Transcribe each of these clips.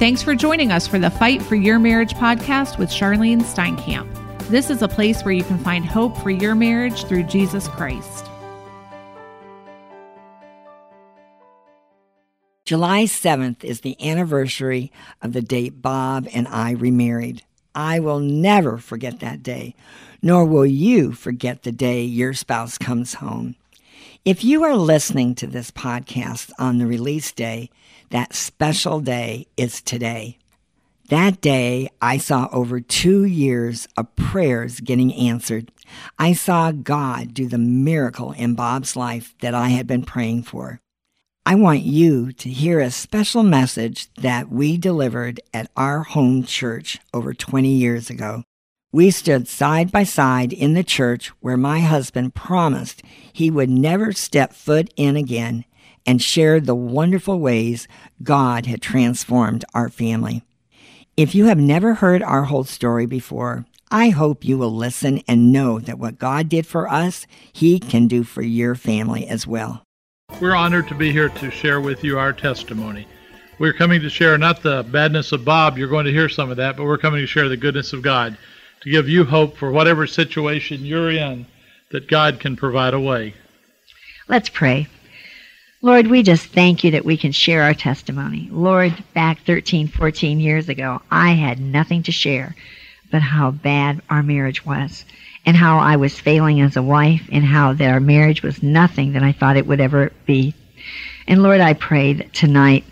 Thanks for joining us for the Fight for Your Marriage podcast with Charlyne Steinkamp. This is a place where you can find hope for your marriage through Jesus Christ. July 7th is the anniversary of the date Bob and I remarried. I will never forget that day, nor will you forget the day your spouse comes home. If you are listening to this podcast on the release day, that special day is today. That day, I saw over two years of prayers getting answered. I saw God do the miracle in Bob's life that I had been praying for. I want you to hear a special message that we delivered at our home church over 20 years ago. We stood side by side in the church where my husband promised he would never step foot in again and shared the wonderful ways God had transformed our family. If you have never heard our whole story before, I hope you will listen and know that what God did for us, He can do for your family as well. We're honored to be here to share with you our testimony. We're coming to share not the badness of Bob, you're going to hear some of that, but we're coming to share the goodness of God, to give you hope for whatever situation you're in, that God can provide a way. Let's pray. Lord, we just thank you that we can share our testimony. Lord, back 13, 14 years ago, I had nothing to share but how bad our marriage was and how I was failing as a wife and how that our marriage was nothing that I thought it would ever be. And Lord, I pray that tonight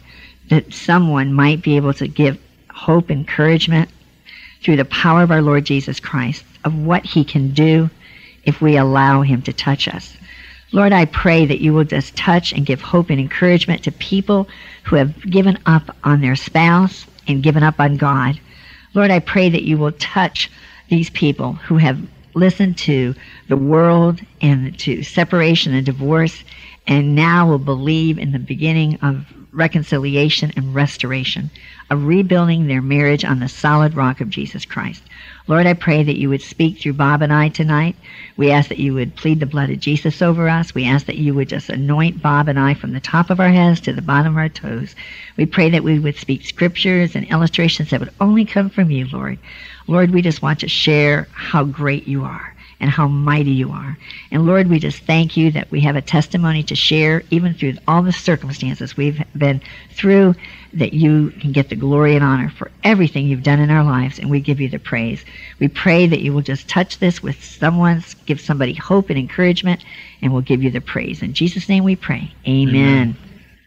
that someone might be able to give hope, encouragement through the power of our Lord Jesus Christ of what he can do if we allow him to touch us. Lord, I pray that you will just touch and give hope and encouragement to people who have given up on their spouse and given up on God. Lord, I pray that you will touch these people who have listened to the world and to separation and divorce and now will believe in the beginning of reconciliation and restoration, of rebuilding their marriage on the solid rock of Jesus Christ. Lord, I pray that you would speak through Bob and I tonight. We ask that you would plead the blood of Jesus over us. We ask that you would just anoint Bob and I from the top of our heads to the bottom of our toes. We pray that we would speak scriptures and illustrations that would only come from you, Lord. Lord, we just want to share how great you are and how mighty you are. And Lord, we just thank you that we have a testimony to share, even through all the circumstances we've been through, that you can get the glory and honor for everything you've done in our lives, and we give you the praise. We pray that you will just touch this with someone, give somebody hope and encouragement, and we'll give you the praise. In Jesus' name we pray. Amen. Amen.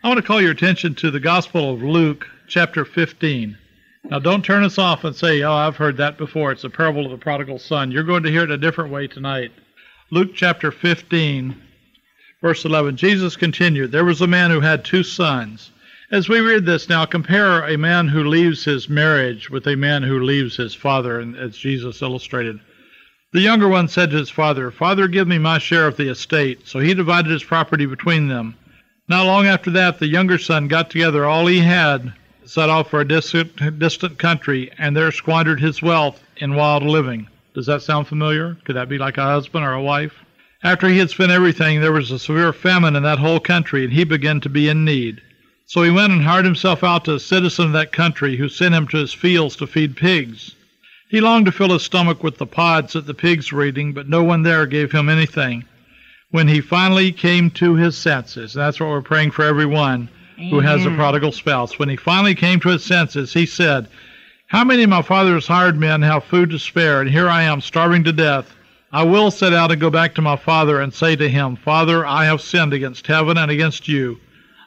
I want to call your attention to the Gospel of Luke, chapter 15. Now, don't turn us off and say, Oh, I've heard that before. It's a parable of the prodigal son. You're going to hear it a different way tonight. Luke chapter 15, verse 11. Jesus continued, There was a man who had two sons. As we read this now, compare a man who leaves his marriage with a man who leaves his father, and as Jesus illustrated. The younger one said to his father, Father, give me my share of the estate. So he divided his property between them. Not long after that, the younger son got together all he had set off for a distant, distant country and there squandered his wealth in wild living. Does that sound familiar? Could that be like a husband or a wife? After he had spent everything, there was a severe famine in that whole country, and he began to be in need. So he went and hired himself out to a citizen of that country who sent him to his fields to feed pigs. He longed to fill his stomach with the pods that the pigs were eating, but no one there gave him anything. When he finally came to his senses, that's what we're praying for everyone who has a mm-hmm. prodigal spouse. When he finally came to his senses, he said, How many of my father's hired men have food to spare, and here I am starving to death? I will set out and go back to my father and say to him, Father, I have sinned against heaven and against you.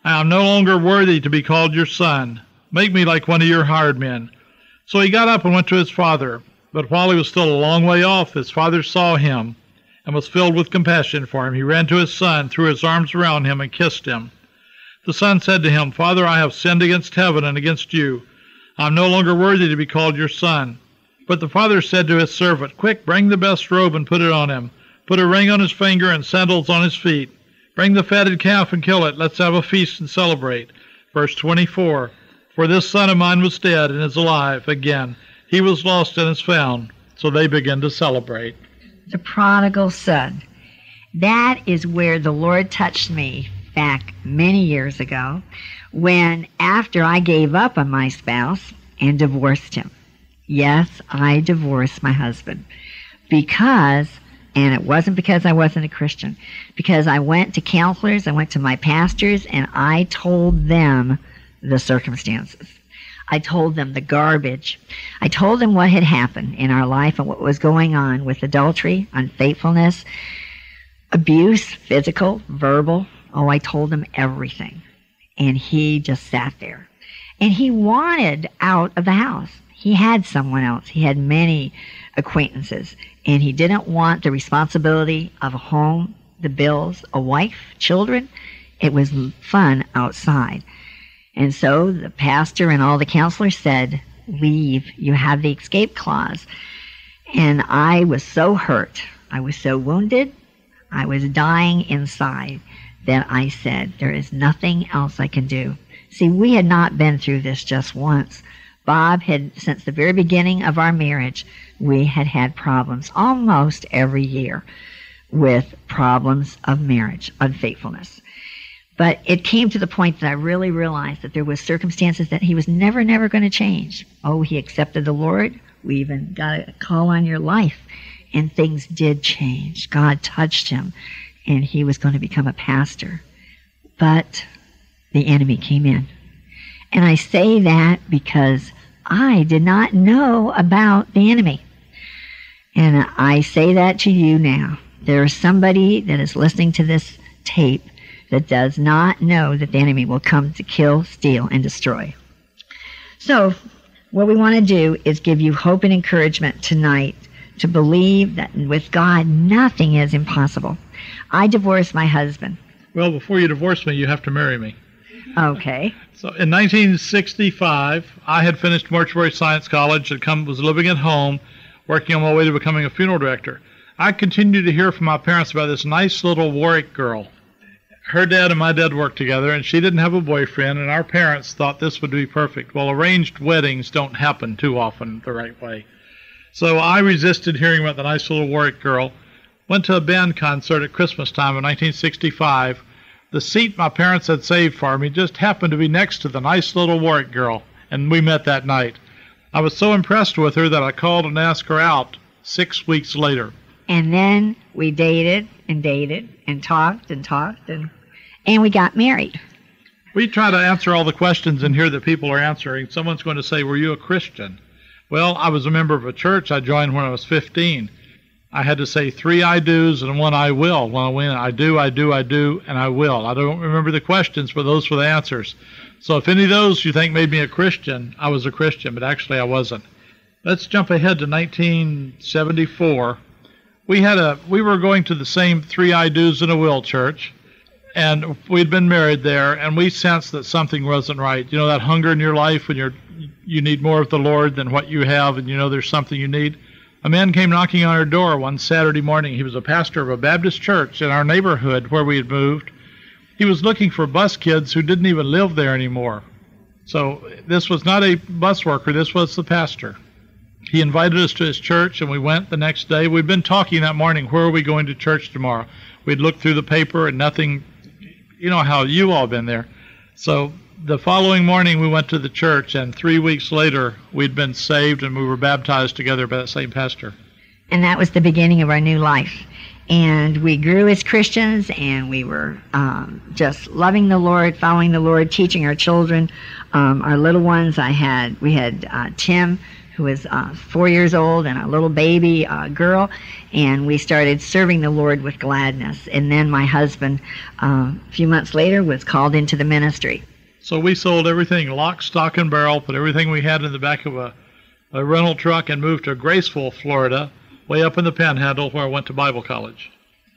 I am no longer worthy to be called your son. Make me like one of your hired men. So he got up and went to his father. But while he was still a long way off, his father saw him and was filled with compassion for him. He ran to his son, threw his arms around him, and kissed him. The son said to him, Father, I have sinned against heaven and against you. I am no longer worthy to be called your son. But the father said to his servant, Quick, bring the best robe and put it on him. Put a ring on his finger and sandals on his feet. Bring the fatted calf and kill it. Let's have a feast and celebrate. Verse 24 For this son of mine was dead and is alive again. He was lost and is found. So they begin to celebrate. The prodigal son. That is where the Lord touched me back many years ago when, after I gave up on my spouse and divorced him, yes, I divorced my husband because, and it wasn't because I wasn't a Christian, because I went to counselors, I went to my pastors, and I told them the circumstances. I told them the garbage. I told them what had happened in our life and what was going on with adultery, unfaithfulness, abuse, physical, verbal. Oh, I told him everything. And he just sat there. And he wanted out of the house. He had someone else. He had many acquaintances. And he didn't want the responsibility of a home, the bills, a wife, children. It was fun outside. And so the pastor and all the counselors said, Leave. You have the escape clause. And I was so hurt. I was so wounded. I was dying inside that I said, There is nothing else I can do. See, we had not been through this just once. Bob had, since the very beginning of our marriage, we had had problems almost every year with problems of marriage, unfaithfulness. But it came to the point that I really realized that there was circumstances that he was never, never going to change. Oh, he accepted the Lord. We even got a call on your life. And things did change. God touched him, and he was going to become a pastor. But the enemy came in. And I say that because I did not know about the enemy. And I say that to you now. There is somebody that is listening to this tape that does not know that the enemy will come to kill, steal, and destroy. So, what we want to do is give you hope and encouragement tonight to believe that with God, nothing is impossible. I divorced my husband. Well, before you divorce me, you have to marry me. Okay. So in 1965, I had finished mortuary science college and come, was living at home, working on my way to becoming a funeral director. I continued to hear from my parents about this nice little Warwick girl her dad and my dad worked together, and she didn't have a boyfriend, and our parents thought this would be perfect. Well, arranged weddings don't happen too often the right way. So I resisted hearing about the nice little Warwick girl. Went to a band concert at Christmas time in 1965. The seat my parents had saved for me just happened to be next to the nice little Warwick girl, and we met that night. I was so impressed with her that I called and asked her out six weeks later. And then we dated and dated and talked and talked and and we got married. We try to answer all the questions in here that people are answering. Someone's going to say, "Were you a Christian?" Well, I was a member of a church I joined when I was 15. I had to say three I do's and one I will. When I went, I do, I do, I do, and I will. I don't remember the questions, but those were the answers. So if any of those you think made me a Christian, I was a Christian, but actually I wasn't. Let's jump ahead to 1974 we had a we were going to the same three I do's in a will church, and we'd been married there, and we sensed that something wasn't right. You know that hunger in your life when you're you need more of the Lord than what you have, and you know there's something you need. A man came knocking on our door one Saturday morning. He was a pastor of a Baptist church in our neighborhood where we had moved. He was looking for bus kids who didn't even live there anymore. So this was not a bus worker, this was the pastor. He invited us to his church, and we went the next day. We'd been talking that morning, where are we going to church tomorrow? We'd looked through the paper, and nothing, you know how you all been there. So the following morning, we went to the church, and three weeks later, we'd been saved and we were baptized together by that same pastor. And that was the beginning of our new life. And we grew as Christians, and we were um, just loving the Lord, following the Lord, teaching our children, um, our little ones. I had we had uh, Tim, who was uh, four years old and a little baby uh, girl, and we started serving the Lord with gladness. And then my husband, uh, a few months later, was called into the ministry. So we sold everything lock, stock, and barrel, put everything we had in the back of a, a rental truck, and moved to Graceville, Florida, way up in the Panhandle, where I went to Bible college.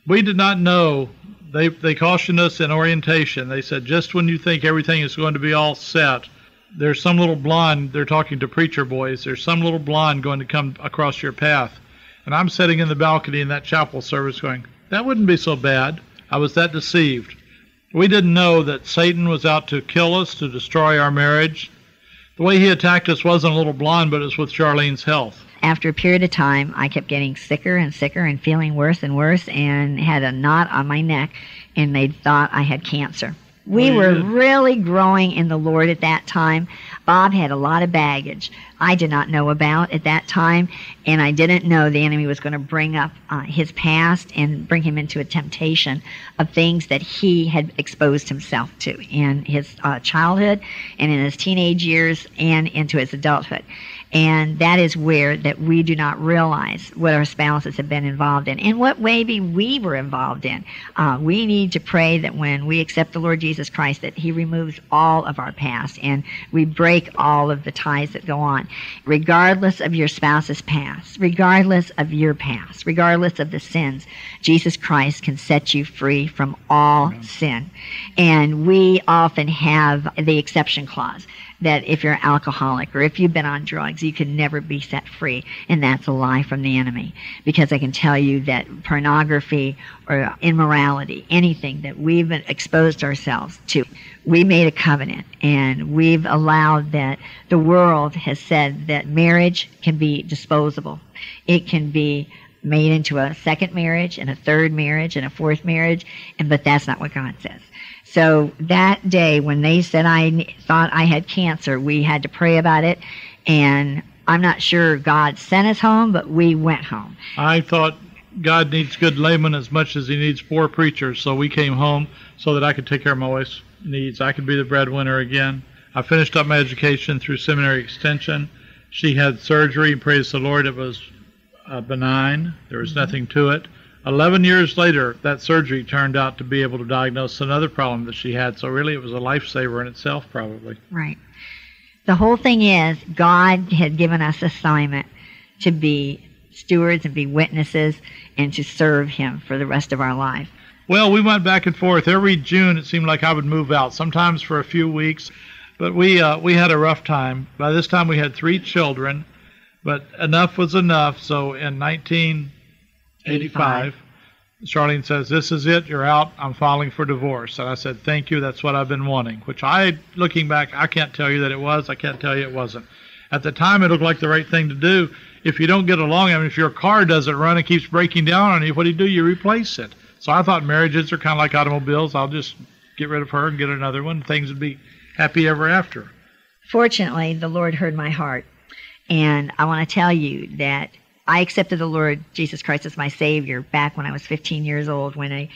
We did not know. They, they cautioned us in orientation. They said, just when you think everything is going to be all set, there's some little blonde, they're talking to preacher boys, there's some little blonde going to come across your path. And I'm sitting in the balcony in that chapel service going, that wouldn't be so bad. I was that deceived. We didn't know that Satan was out to kill us, to destroy our marriage. The way he attacked us wasn't a little blonde, but it was with Charlyne's health. After a period of time, I kept getting sicker and sicker and feeling worse and worse and had a knot on my neck and they thought I had cancer. We were really growing in the Lord at that time. Bob had a lot of baggage I did not know about at that time, and I didn't know the enemy was going to bring up uh, his past and bring him into a temptation of things that he had exposed himself to in his uh, childhood and in his teenage years and into his adulthood. And that is where that we do not realize what our spouses have been involved in, and what maybe we were involved in. Uh, we need to pray that when we accept the Lord Jesus Christ, that He removes all of our past and we break all of the ties that go on, regardless of your spouse's past, regardless of your past, regardless of the sins. Jesus Christ can set you free from all sin, and we often have the exception clause that if you're an alcoholic or if you've been on drugs, you can never be set free. And that's a lie from the enemy. Because I can tell you that pornography or immorality, anything that we've exposed ourselves to, we made a covenant and we've allowed that the world has said that marriage can be disposable. It can be made into a second marriage and a third marriage and a fourth marriage, and but that's not what God says. So that day when they said i thought I had cancer, we had to pray about it, and I'm not sure God sent us home, but we went home. I thought God needs good laymen as much as he needs poor preachers, so we came home so that I could take care of my wife's needs. I could be the breadwinner again. I finished up my education through seminary extension. She had surgery, praise the Lord, it was uh, benign. There was nothing to it. 11 years later, that surgery turned out to be able to diagnose another problem that she had, so really it was a lifesaver in itself, probably. Right. The whole thing is God had given us assignment to be stewards and be witnesses and to serve Him for the rest of our life. Well, we went back and forth. Every June, it seemed like I would move out, sometimes for a few weeks. But we uh, we had a rough time. By this time, we had three children, but enough was enough. So in 1985, Charlyne says, "This is it. You're out. I'm filing for divorce." And I said, "Thank you. That's what I've been wanting." Which I, looking back, I can't tell you that it was. I can't tell you it wasn't. At the time, it looked like the right thing to do. If you don't get along, I mean, if your car doesn't run and keeps breaking down on you, what do you do? You replace it. So I thought marriages are kind of like automobiles. I'll just get rid of her and get another one. Things would be happy ever after. Fortunately, the Lord heard my heart. And I want to tell you that I accepted the Lord Jesus Christ as my Savior back when I was 15 years old, when a,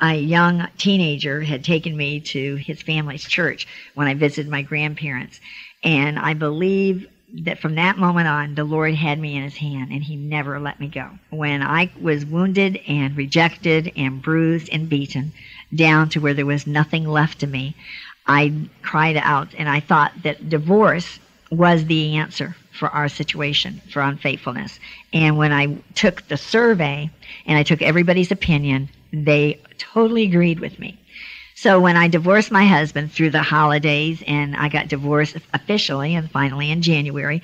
a young teenager had taken me to his family's church when I visited my grandparents. And I believe that from that moment on, the Lord had me in his hand and he never let me go. When I was wounded and rejected and bruised and beaten down to where there was nothing left of me, I cried out and I thought that divorce was the answer for our situation, for unfaithfulness. And when I took the survey and I took everybody's opinion, they totally agreed with me. So when I divorced my husband through the holidays and I got divorced officially and finally in January,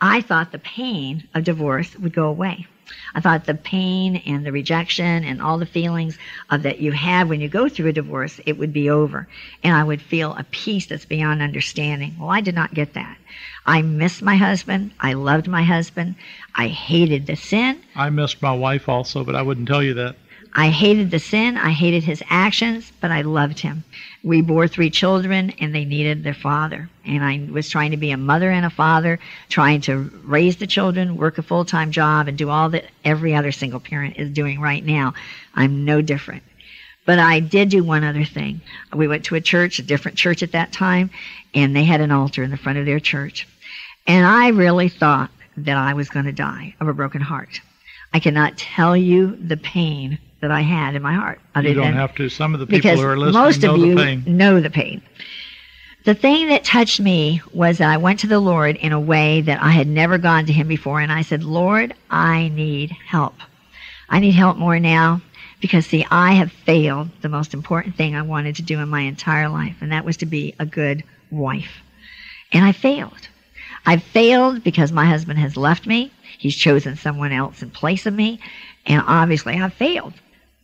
I thought the pain of divorce would go away. I thought the pain and the rejection and all the feelings of that you have when you go through a divorce, it would be over. And I would feel a peace that's beyond understanding. Well, I did not get that. I missed my husband. I loved my husband. I hated the sin. I missed my wife also, but I wouldn't tell you that. I hated the sin. I hated his actions, but I loved him. We bore three children and they needed their father. And I was trying to be a mother and a father, trying to raise the children, work a full time job, and do all that every other single parent is doing right now. I'm no different. But I did do one other thing. We went to a church, a different church at that time, and they had an altar in the front of their church. And I really thought that I was going to die of a broken heart. I cannot tell you the pain that I had in my heart. Other You don't than, have to. Some of the people who are listening most know of you the pain. know the pain. The thing that touched me was that I went to the Lord in a way that I had never gone to Him before, and I said, Lord, I need help. I need help more now because, see, I have failed the most important thing I wanted to do in my entire life, and that was to be a good wife. And I failed. I failed because my husband has left me. He's chosen someone else in place of me, and obviously I failed.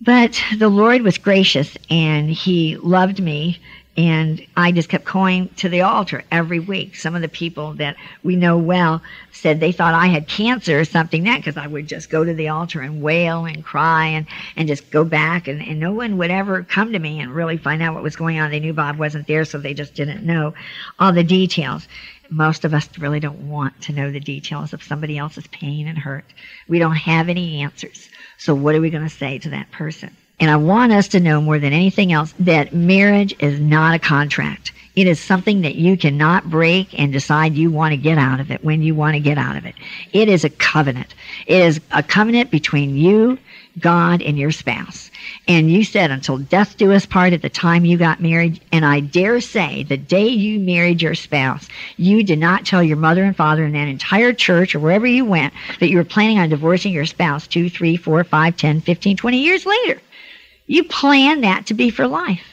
But the Lord was gracious and He loved me And I just kept going to the altar every week. Some of the people that we know well said they thought I had cancer or something that because I would just go to the altar and wail and cry and, and just go back and, and no one would ever come to me and really find out what was going on. They knew Bob wasn't there, so they just didn't know all the details. Most of us really don't want to know the details of somebody else's pain and hurt. We don't have any answers. So what are we going to say to that person? And I want us to know more than anything else that marriage is not a contract. It is something that you cannot break and decide you want to get out of it when you want to get out of it. It is a covenant. It is a covenant between you, God, and your spouse. And you said until death do us part at the time you got married. And I dare say the day you married your spouse, you did not tell your mother and father in that entire church or wherever you went that you were planning on divorcing your spouse two, three, four, five, ten, fifteen, twenty years later. You plan that to be for life.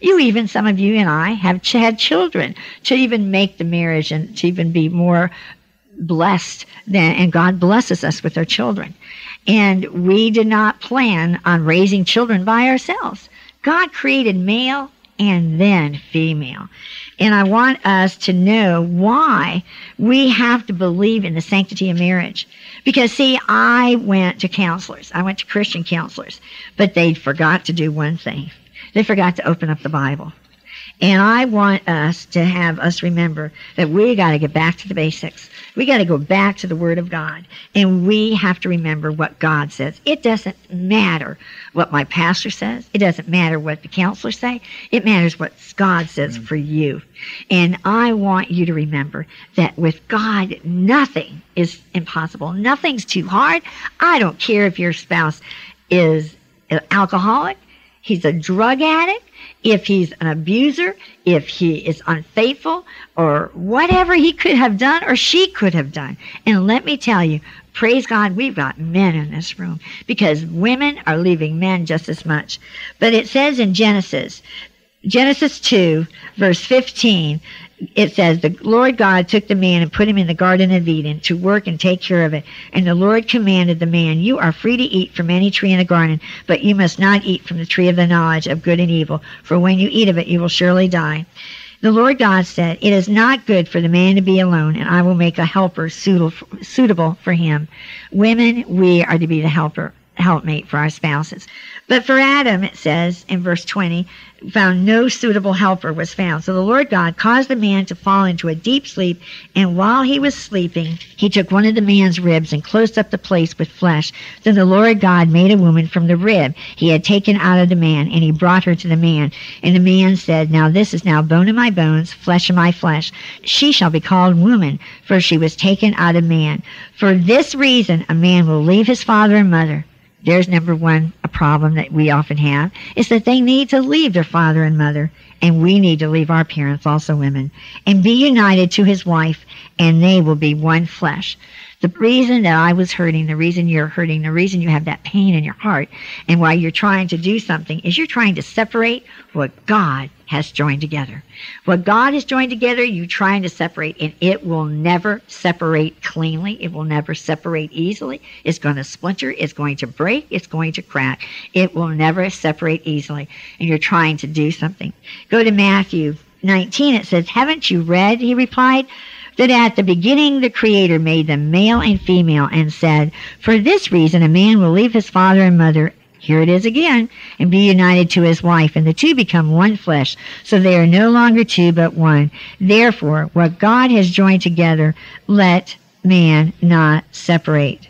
You even, some of you and I, have had children to even make the marriage and to even be more blessed than, and God blesses us with our children. And we did not plan on raising children by ourselves. God created male and then female. And I want us to know why we have to believe in the sanctity of marriage. Because, see, I went to counselors, I went to Christian counselors, but they forgot to do one thing they forgot to open up the Bible. And I want us to have us remember that we got to get back to the basics. We got to go back to the Word of God. And we have to remember what God says. It doesn't matter what my pastor says. It doesn't matter what the counselors say. It matters what God says for you. And I want you to remember that with God, nothing is impossible. Nothing's too hard. I don't care if your spouse is an alcoholic, he's a drug addict, if he's an abuser, if he is unfaithful, or whatever he could have done or she could have done. And let me tell you, praise God, we've got men in this room because women are leaving men just as much. But it says in Genesis, Genesis 2, verse 15, it says, The Lord God took the man and put him in the Garden of Eden to work and take care of it. And the Lord commanded the man, You are free to eat from any tree in the garden, but you must not eat from the tree of the knowledge of good and evil, for when you eat of it, you will surely die. The Lord God said, It is not good for the man to be alone, and I will make a helper suitable for him. Women, we are to be the helper helpmate for our spouses. But for Adam, it says in verse 20, found no suitable helper was found. So the Lord God caused the man to fall into a deep sleep, and while he was sleeping, he took one of the man's ribs and closed up the place with flesh. Then the Lord God made a woman from the rib he had taken out of the man, and he brought her to the man. And the man said, Now this is now bone of my bones, flesh of my flesh. She shall be called woman, for she was taken out of man. For this reason, a man will leave his father and mother there's number one, problem that we often have is that they need to leave their father and mother, and we need to leave our parents, also women, and be united to his wife, and they will be one flesh. The reason that I was hurting, the reason you're hurting, the reason you have that pain in your heart, and why you're trying to do something is you're trying to separate what God has joined together. What God has joined together, you're trying to separate, and it will never separate cleanly. It will never separate easily. It's going to splinter. It's going to break. It's going to crack. It will never separate easily. And you're trying to do something. Go to Matthew 19. It says, Haven't you read? He replied that at the beginning the Creator made them male and female and said, For this reason a man will leave his father and mother here it is again, and be united to his wife, and the two become one flesh. So they are no longer two, but one. Therefore, what God has joined together, let man not separate.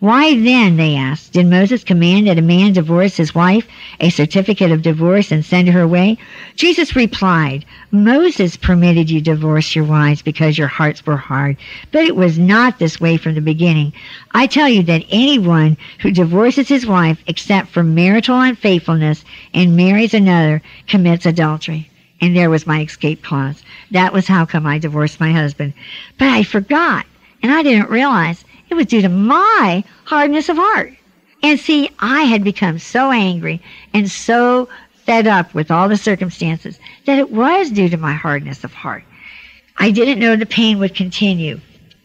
Why then, they asked, did Moses command that a man divorce his wife, a certificate of divorce, and send her away? Jesus replied, Moses permitted you divorce your wives because your hearts were hard, but it was not this way from the beginning. I tell you that anyone who divorces his wife except for marital unfaithfulness and marries another commits adultery. And there was my escape clause. That was how come I divorced my husband. But I forgot, and I didn't realize it was due to my hardness of heart. And see, I had become so angry and so fed up with all the circumstances that it was due to my hardness of heart. I didn't know the pain would continue.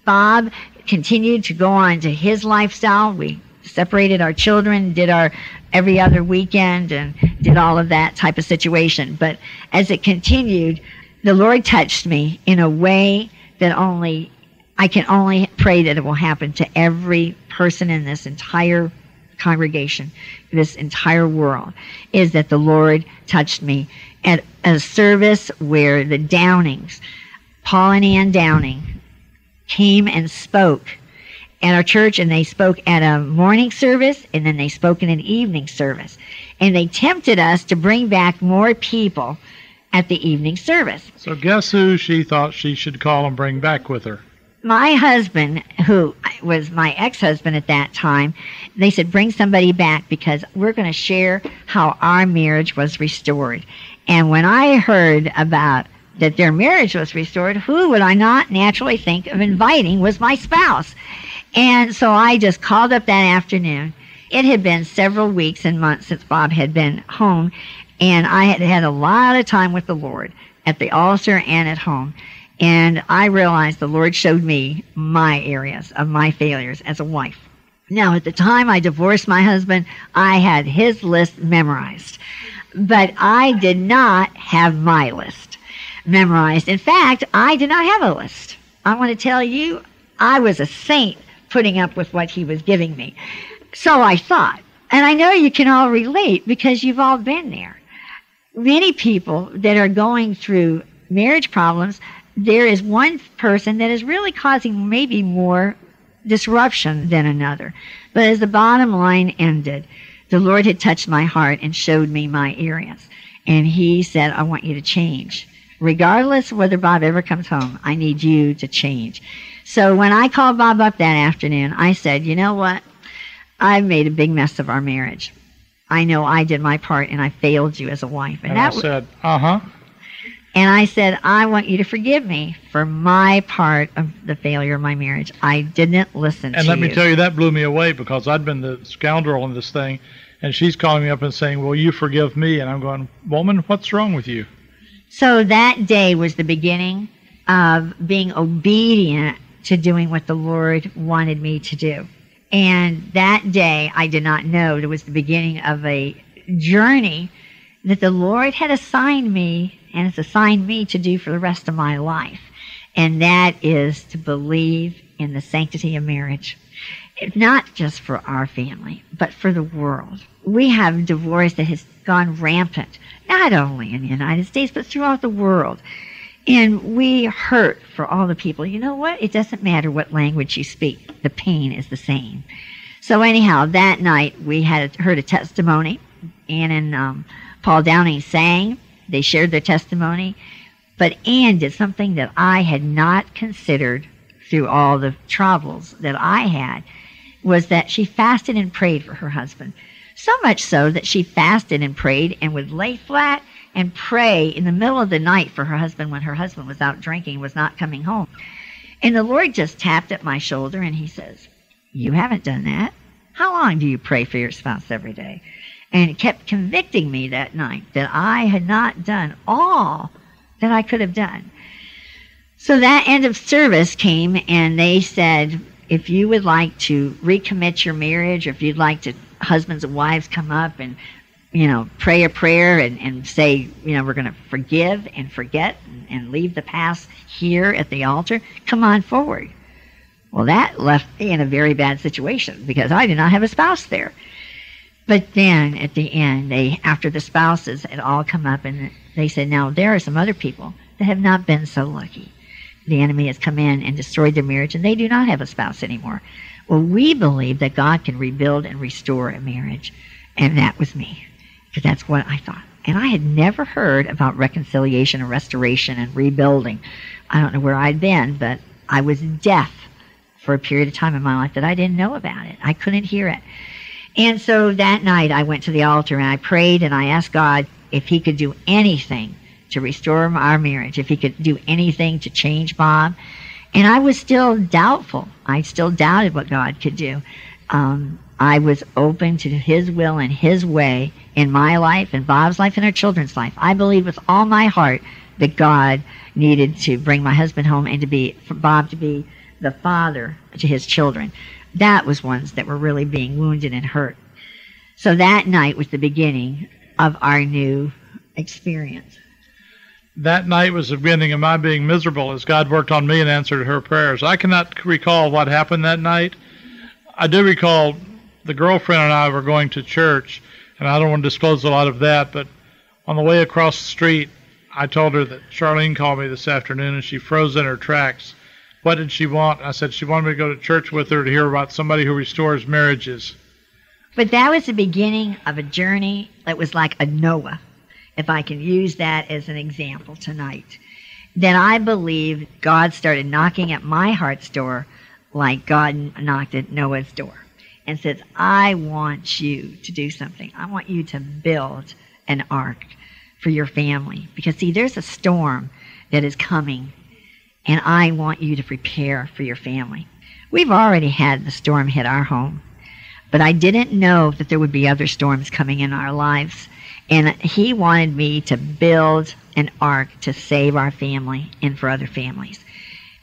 Bob continued to go on to his lifestyle. We separated our children, did our every other weekend, and did all of that type of situation. But as it continued, the Lord touched me in a way that only I can only pray that it will happen to every person in this entire congregation, this entire world, is that the Lord touched me at a service where the Downings, Paul and Ann Downing, came and spoke at our church and they spoke at a morning service and then they spoke in an evening service. And they tempted us to bring back more people at the evening service. So guess who she thought she should call and bring back with her? My husband, who was my ex husband at that time, they said, bring somebody back because we're going to share how our marriage was restored. And when I heard about that their marriage was restored, who would I not naturally think of inviting was my spouse? And so I just called up that afternoon. It had been several weeks and months since Bob had been home, and I had had a lot of time with the Lord at the altar and at home. And I realized the Lord showed me my areas of my failures as a wife. Now, at the time I divorced my husband, I had his list memorized, but I did not have my list memorized. In fact, I did not have a list. I want to tell you, I was a saint putting up with what he was giving me. So I thought. And I know you can all relate because you've all been there. Many people that are going through marriage problems there is one person that is really causing maybe more disruption than another. But as the bottom line ended, the Lord had touched my heart and showed me my areas. And He said, I want you to change. Regardless whether Bob ever comes home, I need you to change. So when I called Bob up that afternoon, I said, You know what? I've made a big mess of our marriage. I know I did my part and I failed you as a wife. And, and that I said, Uh huh. And I said, I want you to forgive me for my part of the failure of my marriage. I didn't listen and let you. me tell you, that blew me away because I'd been the scoundrel in this thing. And she's calling me up and saying, Will you forgive me? And I'm going, Woman, what's wrong with you? So that day was the beginning of being obedient to doing what the Lord wanted me to do. And that day, I did not know it was the beginning of a journey that the Lord had assigned me and it's assigned me to do for the rest of my life. And that is to believe in the sanctity of marriage. Not just for our family, but for the world. We have divorce that has gone rampant, not only in the United States, but throughout the world. And we hurt for all the people. You know what? It doesn't matter what language you speak, the pain is the same. So, anyhow, that night we had heard a testimony, and um, Paul Downing sang, they shared their testimony. But Ann did something that I had not considered through all the troubles that I had was that she fasted and prayed for her husband. So much so that she fasted and prayed and would lay flat and pray in the middle of the night for her husband when her husband was out drinking, was not coming home. And the Lord just tapped at my shoulder and he says, You haven't done that. How long do you pray for your spouse every day? And it kept convicting me that night that I had not done all that I could have done. So that end of service came, and they said, if you would like to recommit your marriage, or if you'd like to, husbands and wives come up and, you know, pray a prayer and, and say, you know, we're going to forgive and forget and, and leave the past here at the altar, come on forward. Well, that left me in a very bad situation because I did not have a spouse there. But then at the end, they after the spouses had all come up and they said, now there are some other people that have not been so lucky. The enemy has come in and destroyed their marriage and they do not have a spouse anymore. Well, we believe that God can rebuild and restore a marriage. And that was me. Because that's what I thought. And I had never heard about reconciliation and restoration and rebuilding. I don't know where I'd been, but I was deaf for a period of time in my life that I didn't know about it. I couldn't hear it. And so that night I went to the altar and I prayed and I asked God if He could do anything to restore our marriage, if He could do anything to change Bob. And I was still doubtful. I still doubted what God could do. Um, I was open to His will and His way in my life and Bob's life and our children's life. I believed with all my heart that God needed to bring my husband home and to be, for Bob to be the father to his children. That was ones that were really being wounded and hurt. So that night was the beginning of our new experience. That night was the beginning of my being miserable as God worked on me and answered her prayers. I cannot recall what happened that night. I do recall the girlfriend and I were going to church, and I don't want to disclose a lot of that, but on the way across the street, I told her that Charlyne called me this afternoon and she froze in her tracks. What did she want? I said she wanted me to go to church with her to hear about somebody who restores marriages. But that was the beginning of a journey that was like a Noah, if I can use that as an example tonight. Then I believe God started knocking at my heart's door like God knocked at Noah's door and says, I want you to do something. I want you to build an ark for your family. Because, see, there's a storm that is coming, and I want you to prepare for your family. We've already had the storm hit our home. But I didn't know that there would be other storms coming in our lives. And he wanted me to build an ark to save our family and for other families.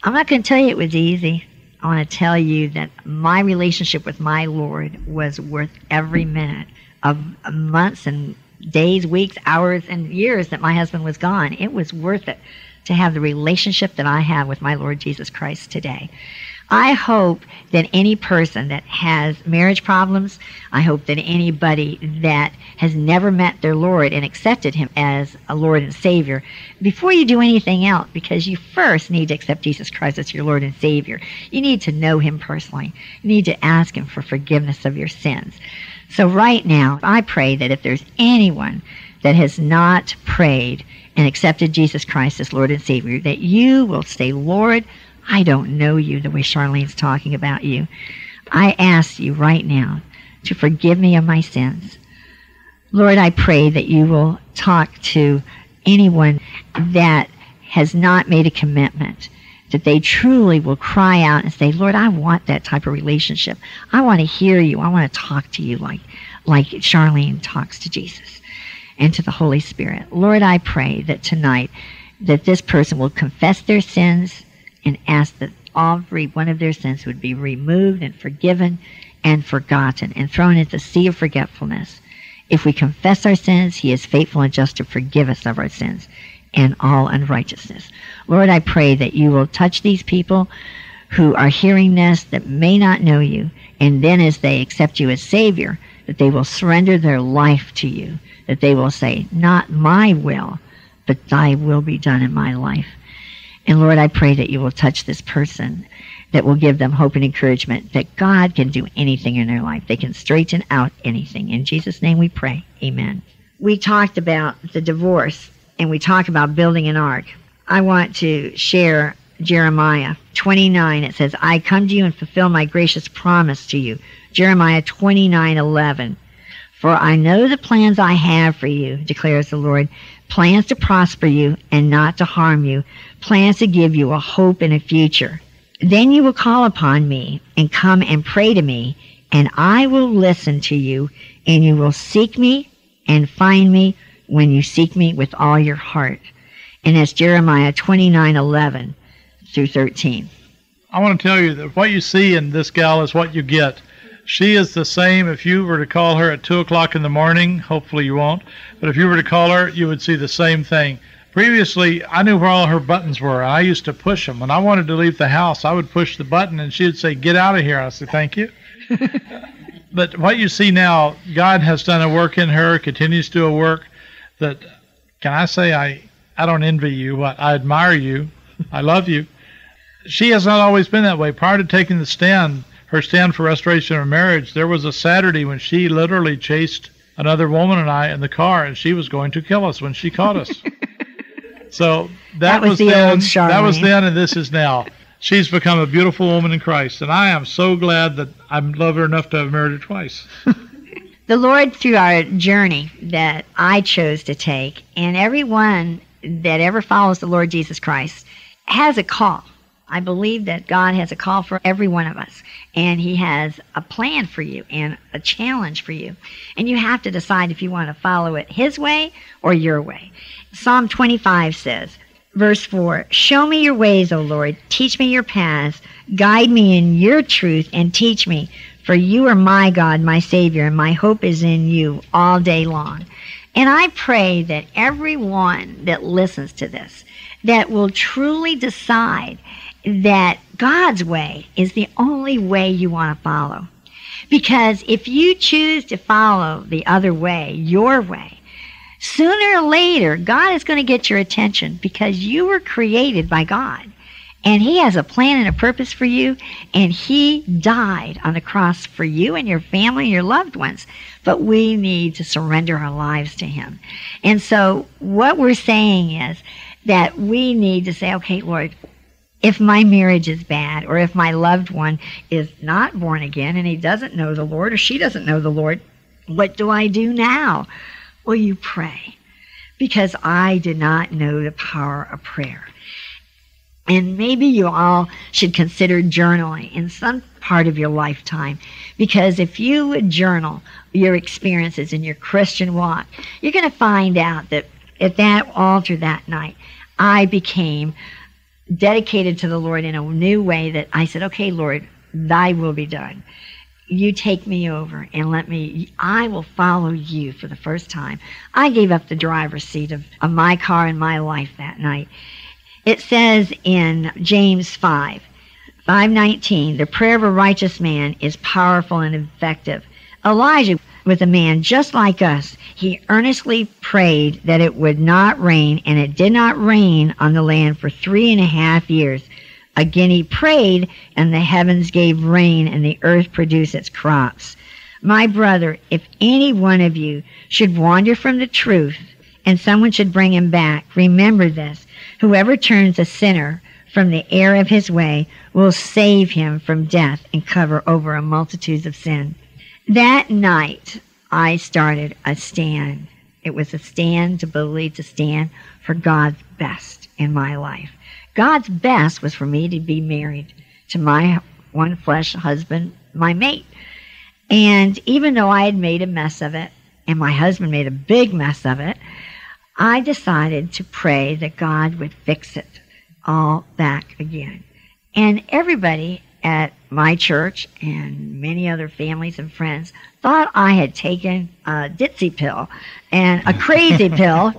I'm not going to tell you it was easy. I want to tell you that my relationship with my Lord was worth every minute of months and days, weeks, hours, and years that my husband was gone. It was worth it to have the relationship that I have with my Lord Jesus Christ today. I hope that any person that has marriage problems, I hope that anybody that has never met their Lord and accepted Him as a Lord and Savior, before you do anything else, because you first need to accept Jesus Christ as your Lord and Savior, you need to know Him personally. You need to ask Him for forgiveness of your sins. So, right now, I pray that if there's anyone that has not prayed and accepted Jesus Christ as Lord and Savior, that you will say, Lord, I don't know you the way Charlyne's talking about you. I ask you right now to forgive me of my sins. Lord, I pray that you will talk to anyone that has not made a commitment, that they truly will cry out and say, Lord, I want that type of relationship. I want to hear you. I want to talk to you like, like Charlene talks to Jesus and to the Holy Spirit. Lord, I pray that tonight that this person will confess their sins and ask that every one of their sins would be removed and forgiven and forgotten and thrown into the sea of forgetfulness. If we confess our sins, he is faithful and just to forgive us of our sins and all unrighteousness. Lord, I pray that you will touch these people who are hearing this that may not know you, and then as they accept you as Savior, that they will surrender their life to you, that they will say, Not my will, but thy will be done in my life. And Lord, I pray that you will touch this person, that will give them hope and encouragement that God can do anything in their life. They can straighten out anything. In Jesus' name we pray. Amen. We talked about the divorce and we talked about building an ark. I want to share Jeremiah 29. It says, I come to you and fulfill my gracious promise to you. Jeremiah 29 11. For I know the plans I have for you, declares the Lord plans to prosper you and not to harm you, plans to give you a hope and a future. Then you will call upon me and come and pray to me, and I will listen to you, and you will seek me and find me when you seek me with all your heart. And that's Jeremiah 29 11 through 13. I want to tell you that what you see in this gal is what you get. She is the same if you were to call her at 2 o'clock in the morning. Hopefully you won't. But if you were to call her, you would see the same thing. Previously, I knew where all her buttons were. I used to push them. When I wanted to leave the house, I would push the button and she would say, Get out of here. I said, Thank you. but what you see now, God has done a work in her, continues to do a work that, can I say, I, I don't envy you, but I admire you. I love you. She has not always been that way. Prior to taking the stand, her stand for restoration of marriage, there was a Saturday when she literally chased another woman and I in the car, and she was going to kill us when she caught us. so that, that was, was the then. old. That was then, and this is now. She's become a beautiful woman in Christ, and I am so glad that I love her enough to have married her twice. the Lord, through our journey that I chose to take, and everyone that ever follows the Lord Jesus Christ has a call. I believe that God has a call for every one of us, and He has a plan for you and a challenge for you. And you have to decide if you want to follow it His way or your way. Psalm 25 says, Verse 4 Show me your ways, O Lord. Teach me your paths. Guide me in your truth and teach me. For you are my God, my Savior, and my hope is in you all day long. And I pray that everyone that listens to this, that will truly decide that God's way is the only way you want to follow. Because if you choose to follow the other way, your way, sooner or later, God is going to get your attention because you were created by God. And He has a plan and a purpose for you. And He died on the cross for you and your family and your loved ones. But we need to surrender our lives to Him. And so, what we're saying is that we need to say, okay, Lord, if my marriage is bad or if my loved one is not born again and he doesn't know the Lord or she doesn't know the Lord, what do I do now? Well, you pray because I did not know the power of prayer. And maybe you all should consider journaling in some part of your lifetime because if you would journal your experiences in your Christian walk, you're going to find out that at that altar that night, I became dedicated to the Lord in a new way that I said, okay, Lord, thy will be done. You take me over and let me, I will follow you for the first time. I gave up the driver's seat of, of my car and my life that night. It says in James 5, 519, the prayer of a righteous man is powerful and effective. Elijah with a man just like us. He earnestly prayed that it would not rain, and it did not rain on the land for three and a half years. Again he prayed, and the heavens gave rain, and the earth produced its crops. My brother, if any one of you should wander from the truth, and someone should bring him back, remember this. Whoever turns a sinner from the error of his way will save him from death and cover over a multitude of sin. That night, I started a stand. It was a stand to believe to stand for God's best in my life. God's best was for me to be married to my one flesh husband, my mate. And even though I had made a mess of it, and my husband made a big mess of it, I decided to pray that God would fix it all back again. And everybody at my church and many other families and friends thought I had taken a ditzy pill and a crazy pill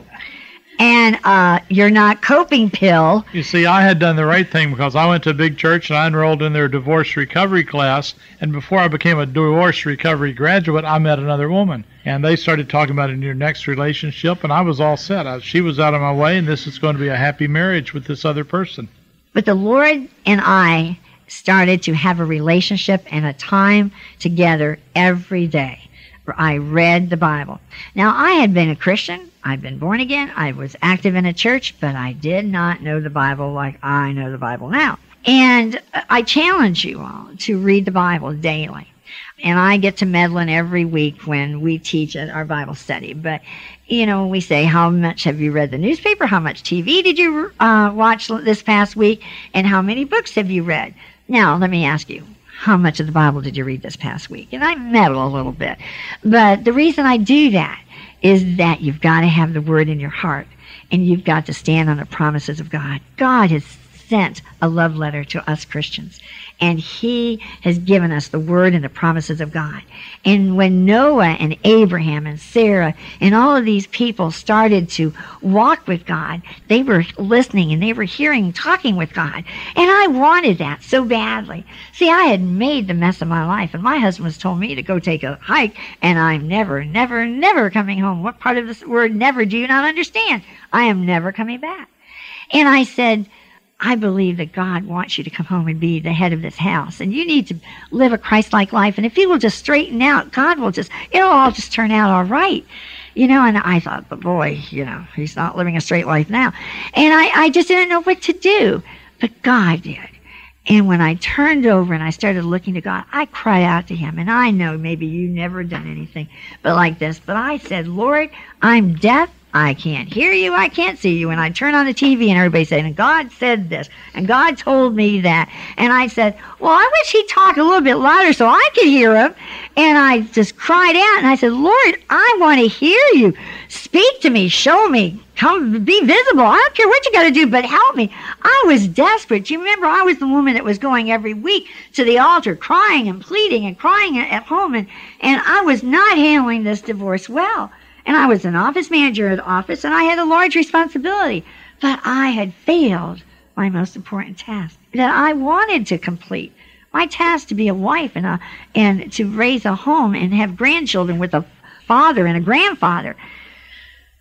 and uh, you're not coping pill. You see, I had done the right thing because I went to a big church and I enrolled in their divorce recovery class. And before I became a divorce recovery graduate, I met another woman. And they started talking about in your next relationship, and I was all set. I, she was out of my way, and this is going to be a happy marriage with this other person. But the Lord and I started to have a relationship and a time together every day. I read the Bible. Now, I had been a Christian. I'd been born again. I was active in a church, but I did not know the Bible like I know the Bible now. And I challenge you all to read the Bible daily. And I get to meddling every week when we teach at our Bible study. But, you know, we say, how much have you read the newspaper? How much TV did you uh, watch this past week? And how many books have you read? Now, let me ask you, how much of the Bible did you read this past week? And I meddle a little bit. But the reason I do that is that you've got to have the Word in your heart and you've got to stand on the promises of God. God has sent a love letter to us Christians. And he has given us the word and the promises of God. And when Noah and Abraham and Sarah and all of these people started to walk with God, they were listening and they were hearing, talking with God. And I wanted that so badly. See, I had made the mess of my life, and my husband was told me to go take a hike, and I'm never, never, never coming home. What part of this word never do you not understand? I am never coming back. And I said, I believe that God wants you to come home and be the head of this house. And you need to live a Christ like life. And if you will just straighten out, God will just, it'll all just turn out all right. You know, and I thought, but boy, you know, he's not living a straight life now. And I, I just didn't know what to do. But God did. And when I turned over and I started looking to God, I cried out to Him. And I know maybe you never done anything but like this, but I said, Lord, I'm deaf I can't hear you. I can't see you. And I turn on the TV and everybody's saying, God said this and God told me that. And I said, Well, I wish he'd talk a little bit louder so I could hear him. And I just cried out and I said, Lord, I want to hear you. Speak to me. Show me. Come be visible. I don't care what you got to do, but help me. I was desperate. You remember, I was the woman that was going every week to the altar, crying and pleading and crying at home. And, and I was not handling this divorce well. And I was an office manager at the office, and I had a large responsibility. But I had failed my most important task that I wanted to complete. My task to be a wife and a, and to raise a home and have grandchildren with a father and a grandfather.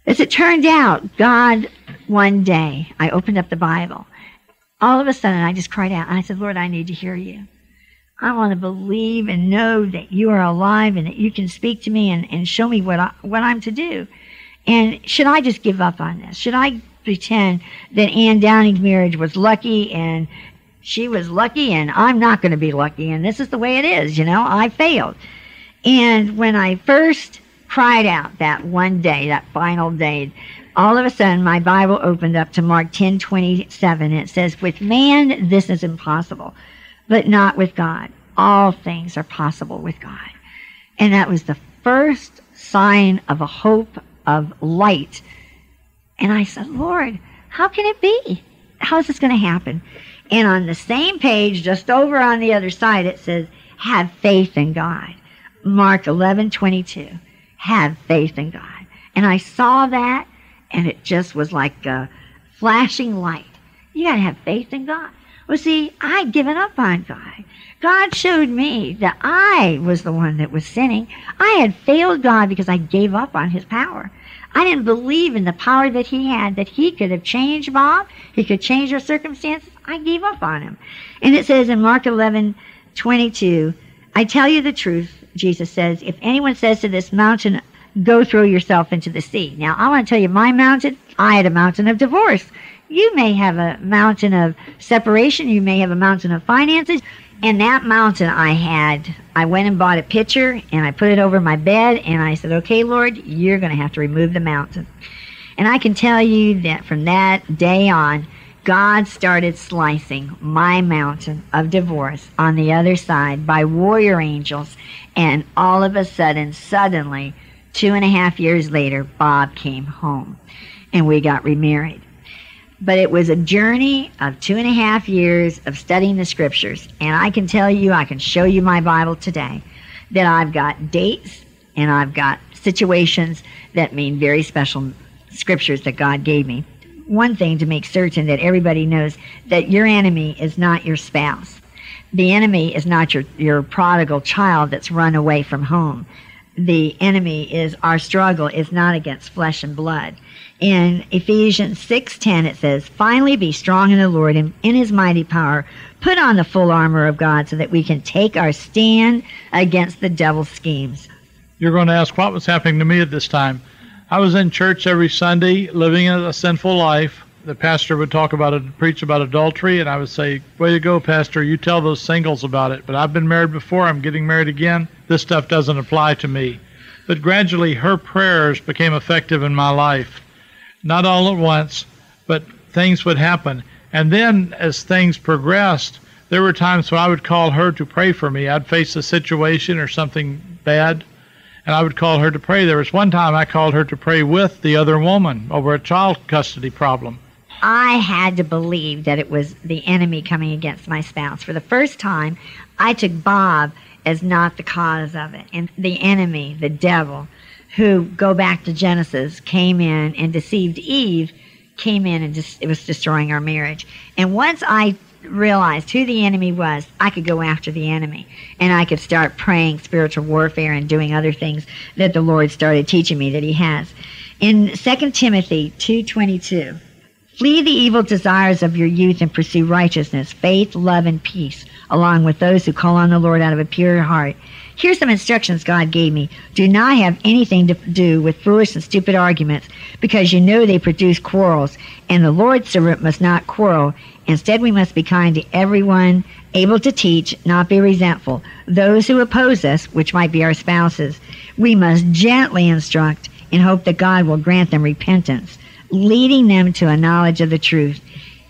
As it turned out, God, one day, I opened up the Bible. All of a sudden, I just cried out. And I said, Lord, I need to hear you. I want to believe and know that you are alive and that you can speak to me and, and show me what, I, what I'm to do. And should I just give up on this? Should I pretend that Ann Downing's marriage was lucky and she was lucky and I'm not going to be lucky and this is the way it is, you know? I failed. And when I first cried out that one day, that final day, all of a sudden my Bible opened up to Mark 10:27 and it says, "With man this is impossible." But not with God. All things are possible with God. And that was the first sign of a hope of light. And I said, Lord, how can it be? How is this going to happen? And on the same page, just over on the other side, it says, have faith in God. Mark 11, 22. Have faith in God. And I saw that, and it just was like a flashing light. You got to have faith in God. Well, see, I'd given up on God. God showed me that I was the one that was sinning. I had failed God because I gave up on his power. I didn't believe in the power that he had, that he could have changed Bob, he could change our circumstances. I gave up on him. And it says in Mark 11, 22, I tell you the truth, Jesus says, if anyone says to this mountain, go throw yourself into the sea. Now, I want to tell you, my mountain, I had a mountain of divorce. You may have a mountain of separation, you may have a mountain of finances. And that mountain I had, I went and bought a pitcher and I put it over my bed and I said, okay, Lord, you're going to have to remove the mountain. And I can tell you that from that day on, God started slicing my mountain of divorce on the other side by warrior angels. And all of a sudden, suddenly, two and a half years later, Bob came home and we got remarried. But it was a journey of two and a half years of studying the scriptures. And I can tell you, I can show you my Bible today, that I've got dates and I've got situations that mean very special scriptures that God gave me. One thing to make certain that everybody knows that your enemy is not your spouse. The enemy is not your, your prodigal child that's run away from home. The enemy is our struggle is not against flesh and blood in Ephesians 6:10 it says, "Finally be strong in the Lord and in his mighty power. Put on the full armor of God so that we can take our stand against the devil's schemes." You're going to ask what was happening to me at this time. I was in church every Sunday, living a sinful life. The pastor would talk about it, preach about adultery, and I would say, "Way to go, pastor! You tell those singles about it." But I've been married before. I'm getting married again. This stuff doesn't apply to me. But gradually, her prayers became effective in my life not all at once, but things would happen. And then as things progressed, there were times when I would call her to pray for me. I'd face a situation or something bad, and I would call her to pray. There was one time I called her to pray with the other woman over a child custody problem. I had to believe that it was the enemy coming against my spouse. For the first time, I took Bob as not the cause of it, and the enemy, the devil, who go back to Genesis came in and deceived Eve, came in and just it was destroying our marriage. And once I realized who the enemy was, I could go after the enemy and I could start praying spiritual warfare and doing other things that the Lord started teaching me that he has. In 2 Timothy 2:22, flee the evil desires of your youth and pursue righteousness, faith, love and peace, along with those who call on the Lord out of a pure heart. Here's some instructions God gave me. Do not have anything to do with foolish and stupid arguments, because you know they produce quarrels, and the Lord's servant must not quarrel. Instead, we must be kind to everyone, able to teach, not be resentful. Those who oppose us, which might be our spouses, we must gently instruct in hope that God will grant them repentance, leading them to a knowledge of the truth.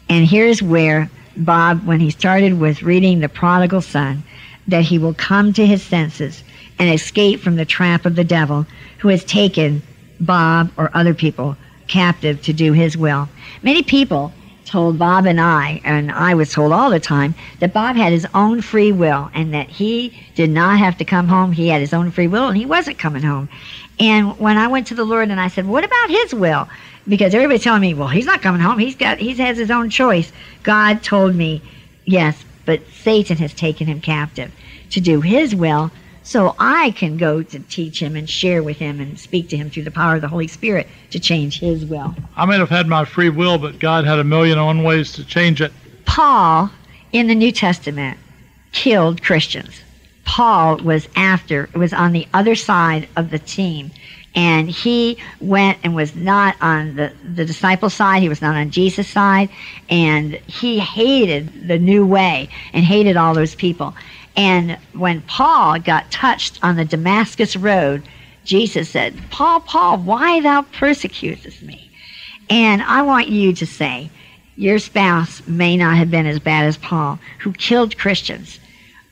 And here's where Bob, when he started with reading The Prodigal Son, that he will come to his senses and escape from the trap of the devil who has taken Bob or other people captive to do his will. Many people told Bob and I, and I was told all the time, that Bob had his own free will and that he did not have to come home. He had his own free will and he wasn't coming home. And when I went to the Lord and I said, What about his will? Because everybody's telling me, Well, he's not coming home. He's got he has his own choice. God told me, Yes, but Satan has taken him captive to do his will so I can go to teach him and share with him and speak to him through the power of the Holy Spirit to change his will. I may have had my free will, but God had a million and one ways to change it. Paul in the New Testament killed Christians. Paul was after, was on the other side of the team. And he went and was not on the, the disciple side. He was not on Jesus' side. And he hated the new way and hated all those people. And when Paul got touched on the Damascus road, Jesus said, Paul, Paul, why thou persecutest me? And I want you to say, your spouse may not have been as bad as Paul, who killed Christians,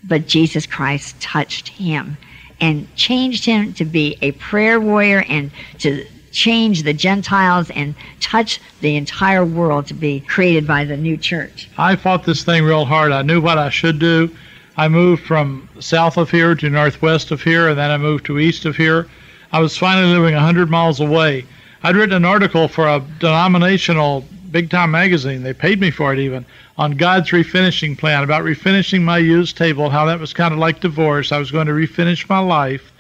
but Jesus Christ touched him and changed him to be a prayer warrior and to change the Gentiles and touch the entire world to be created by the new church. I fought this thing real hard. I knew what I should do. I moved from south of here to northwest of here, and then I moved to east of here. I was finally living 100 miles away. I'd written an article for a denominational big time magazine. They paid me for it even on God's refinishing plan about refinishing my used table, how that was kind of like divorce. I was going to refinish my life.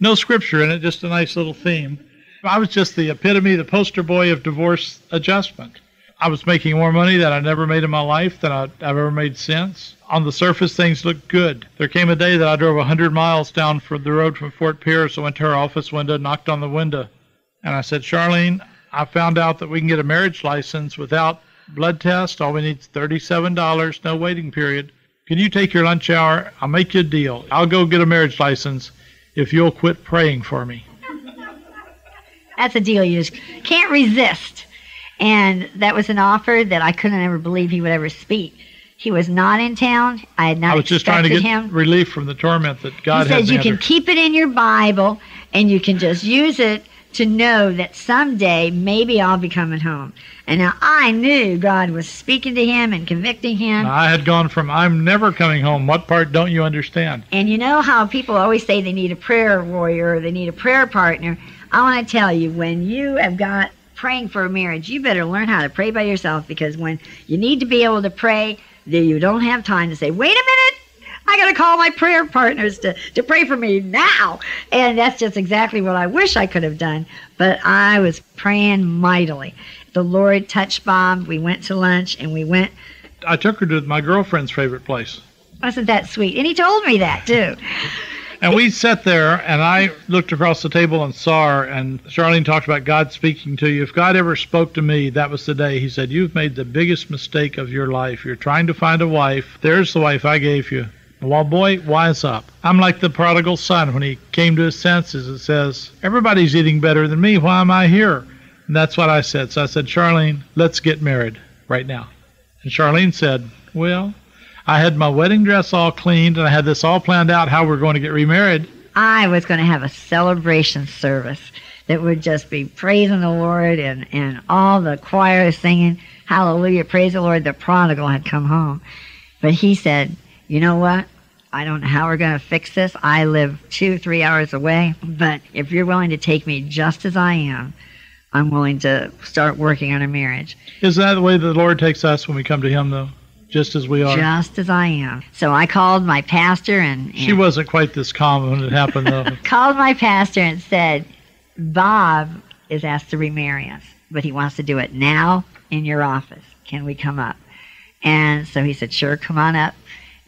No scripture in it, just a nice little theme. I was just the epitome, the poster boy of divorce adjustment. I was making more money than I never made in my life than I've ever made since. On the surface, things looked good. There came a day that I drove a 100 miles down from the road from Fort Pierce. I went to her office window, knocked on the window, and I said, Charlyne, I found out that we can get a marriage license without blood test. All we need is $37, no waiting period. Can you take your lunch hour? I'll make you a deal. I'll go get a marriage license if you'll quit praying for me. That's a deal you just can't resist. And that was an offer that I couldn't ever believe he would ever speak. He was not in town. I had not I was just trying to get him. relief from the torment that God he said you can keep it in your Bible and you can just use it to know that someday maybe I'll be coming home. And now I knew God was speaking to him and convicting him. I had gone from I'm never coming home. What part don't you understand? And you know how people always say they need a prayer warrior or they need a prayer partner. I want to tell you, when you have got praying for a marriage, you better learn how to pray by yourself because when you need to be able to pray, then you don't have time to say, wait a minute, I got to call my prayer partners to, to pray for me now. And that's just exactly what I wish I could have done. But I was praying mightily. The Lord touched Bob. We went to lunch and we went. I took her to my girlfriend's favorite place. Wasn't that sweet? And he told me that too. And we sat there, and I looked across the table and saw her. And Charlyne talked about God speaking to you. If God ever spoke to me, that was the day. He said, You've made the biggest mistake of your life. You're trying to find a wife. There's the wife I gave you. Well, boy, wise up. I'm like the prodigal son when he came to his senses. and says, Everybody's eating better than me. Why am I here? And that's what I said. So I said, Charlyne, let's get married right now. And Charlyne said, Well, I had my wedding dress all cleaned and I had this all planned out how we're going to get remarried. I was going to have a celebration service that would just be praising the Lord and, and all the choir singing, Hallelujah, praise the Lord. The prodigal had come home. But he said, You know what? I don't know how we're going to fix this. I live two, three hours away. But if you're willing to take me just as I am, I'm willing to start working on a marriage. Isn't that the way the Lord takes us when we come to Him, though? Just as we are. Just as I am. So I called my pastor and, and She wasn't quite this calm when it happened, though. called my pastor and said, Bob is asked to remarry us, but he wants to do it now in your office. Can we come up? And so he said, Sure, come on up.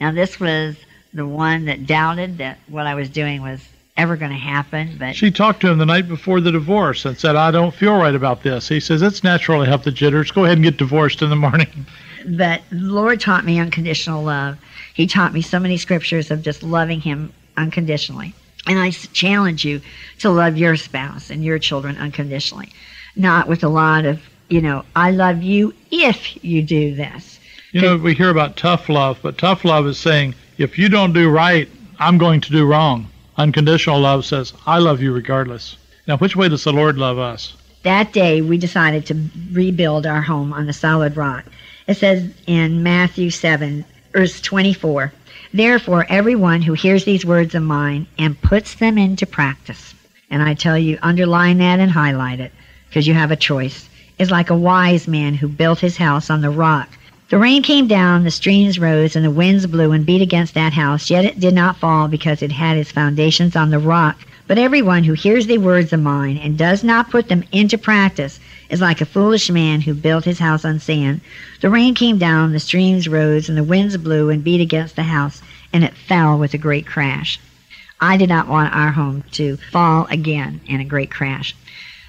Now, this was the one that doubted that what I was doing was ever going to happen, but she talked to him the night before the divorce and said, I don't feel right about this. He says, It's natural to have the jitters. Go ahead and get divorced in the morning. but the Lord taught me unconditional love. He taught me so many scriptures of just loving him unconditionally. And I challenge you to love your spouse and your children unconditionally, not with a lot of, you know, I love you if you do this. You know, we hear about tough love, but tough love is saying, if you don't do right, I'm going to do wrong. Unconditional love says, I love you regardless. Now, which way does the Lord love us? That day, we decided to rebuild our home on the solid rock. It says in Matthew 7, verse 24, Therefore, everyone who hears these words of mine and puts them into practice, and I tell you, underline that and highlight it, because you have a choice, is like a wise man who built his house on the rock. The rain came down, the streams rose, and the winds blew and beat against that house, yet it did not fall because it had its foundations on the rock. But everyone who hears the words of mine and does not put them into practice is like a foolish man who built his house on sand. The rain came down, the streams rose, and the winds blew and beat against the house, and it fell with a great crash. I did not want our home to fall again in a great crash.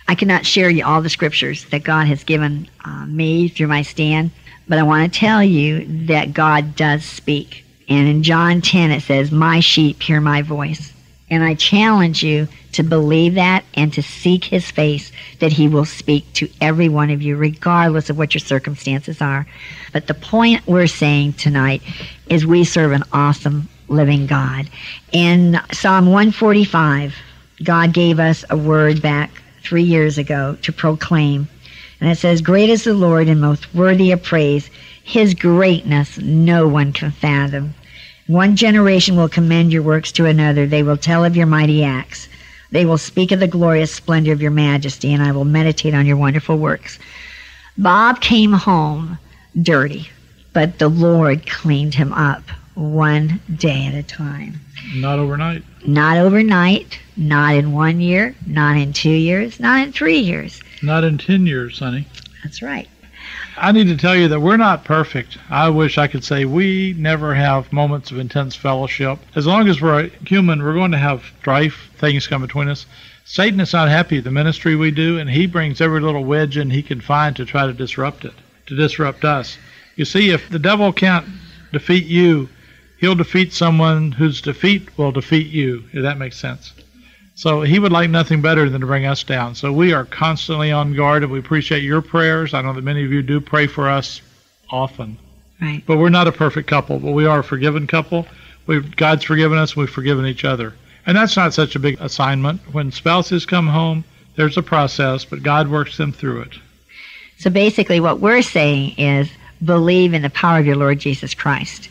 I cannot share you all the scriptures that God has given uh, me through my stand, but I want to tell you that God does speak. And in John 10 it says, My sheep hear my voice. And I challenge you to believe that and to seek his face that he will speak to every one of you, regardless of what your circumstances are. But the point we're saying tonight is we serve an awesome living God. In Psalm 145, God gave us a word back three years ago to proclaim and it says, Great is the Lord and most worthy of praise. His greatness no one can fathom. One generation will commend your works to another. They will tell of your mighty acts. They will speak of the glorious splendor of your majesty, and I will meditate on your wonderful works. Bob came home dirty, but the Lord cleaned him up one day at a time. Not overnight. Not overnight, not in one year, not in two years, not in three years. Not in 10 years, honey. That's right. I need to tell you that we're not perfect. I wish I could say we never have moments of intense fellowship. As long as we're human, we're going to have strife, things come between us. Satan is not happy with the ministry we do, and he brings every little wedge in he can find to try to disrupt it, to disrupt us. You see, if the devil can't defeat you, he'll defeat someone whose defeat will defeat you, if that makes sense. So he would like nothing better than to bring us down. So we are constantly on guard, and we appreciate your prayers. I know that many of you do pray for us often. Right. But we're not a perfect couple, but we are a forgiven couple. We've, God's forgiven us, we've forgiven each other. And that's not such a big assignment. When spouses come home, there's a process, but God works them through it. So basically, what we're saying is believe in the power of your Lord Jesus Christ.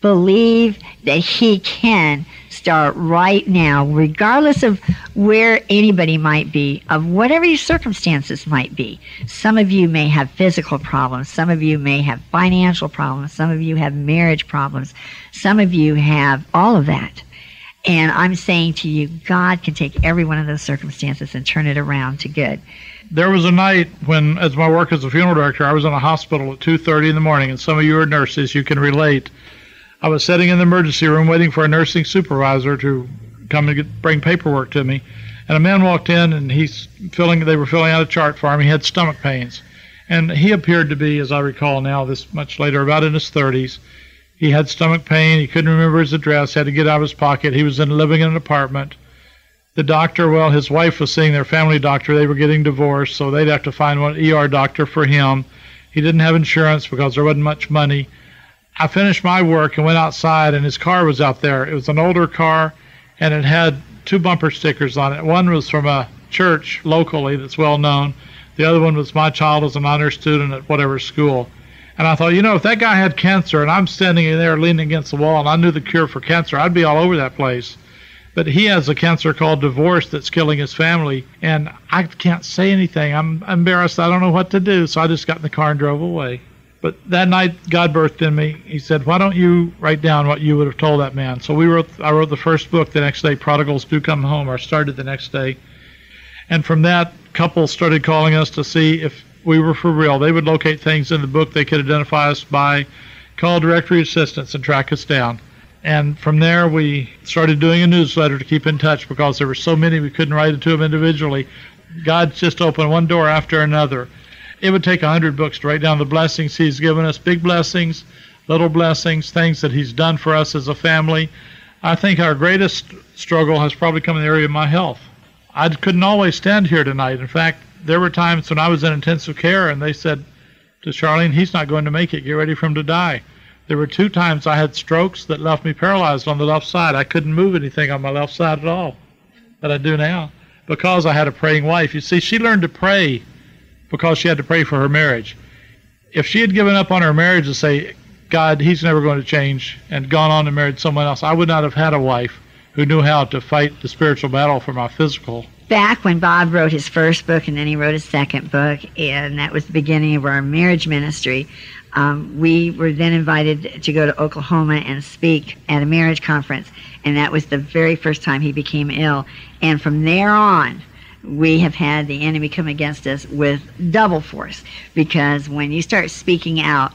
Believe that He can start right now, regardless of where anybody might be, of whatever your circumstances might be. Some of you may have physical problems. Some of you may have financial problems. Some of you have marriage problems. Some of you have all of that. And I'm saying to you, God can take every one of those circumstances and turn it around to good. There was a night when, as my work as a funeral director, I was in a hospital at 2:30 in the morning, and some of you are nurses, you can relate. I was sitting in the emergency room waiting for a nursing supervisor to come and get, bring paperwork to me, and a man walked in and he's filling. They were filling out a chart for him. He had stomach pains, and he appeared to be, as I recall now, this much later, about in his 30s. He had stomach pain. He couldn't remember his address. Had to get out of his pocket. He was in living in an apartment. The doctor, well, his wife was seeing their family doctor. They were getting divorced, so they'd have to find one ER doctor for him. He didn't have insurance because there wasn't much money. I finished my work and went outside, and his car was out there. It was an older car, and it had two bumper stickers on it. One was from a church locally that's well known. The other one was my child as an honor student at whatever school. And I thought, you know, if that guy had cancer and I'm standing in there leaning against the wall and I knew the cure for cancer, I'd be all over that place. But he has a cancer called divorce that's killing his family, and I can't say anything. I'm embarrassed. I don't know what to do. So I just got in the car and drove away. But that night, God birthed in me. He said, "Why don't you write down what you would have told that man?" So we wrote. I wrote the first book the next day. Prodigals do come home. I started the next day, and from that, couples started calling us to see if we were for real. They would locate things in the book they could identify us by, call directory assistance, and track us down. And from there, we started doing a newsletter to keep in touch because there were so many we couldn't write it to them individually. God just opened one door after another. It would take a hundred books to write down the blessings He's given us, big blessings, little blessings, things that He's done for us as a family. I think our greatest struggle has probably come in the area of my health. I couldn't always stand here tonight. In fact, there were times when I was in intensive care and they said to Charlyne, he's not going to make it. Get ready for him to die. There were two times I had strokes that left me paralyzed on the left side. I couldn't move anything on my left side at all that I do now because I had a praying wife. You see, she learned to pray because she had to pray for her marriage. If she had given up on her marriage and say, God, he's never going to change, and gone on and married someone else, I would not have had a wife who knew how to fight the spiritual battle for my physical. Back when Bob wrote his first book and then he wrote his second book, and that was the beginning of our marriage ministry, um, we were then invited to go to Oklahoma and speak at a marriage conference, and that was the very first time he became ill. And from there on, we have had the enemy come against us with double force because when you start speaking out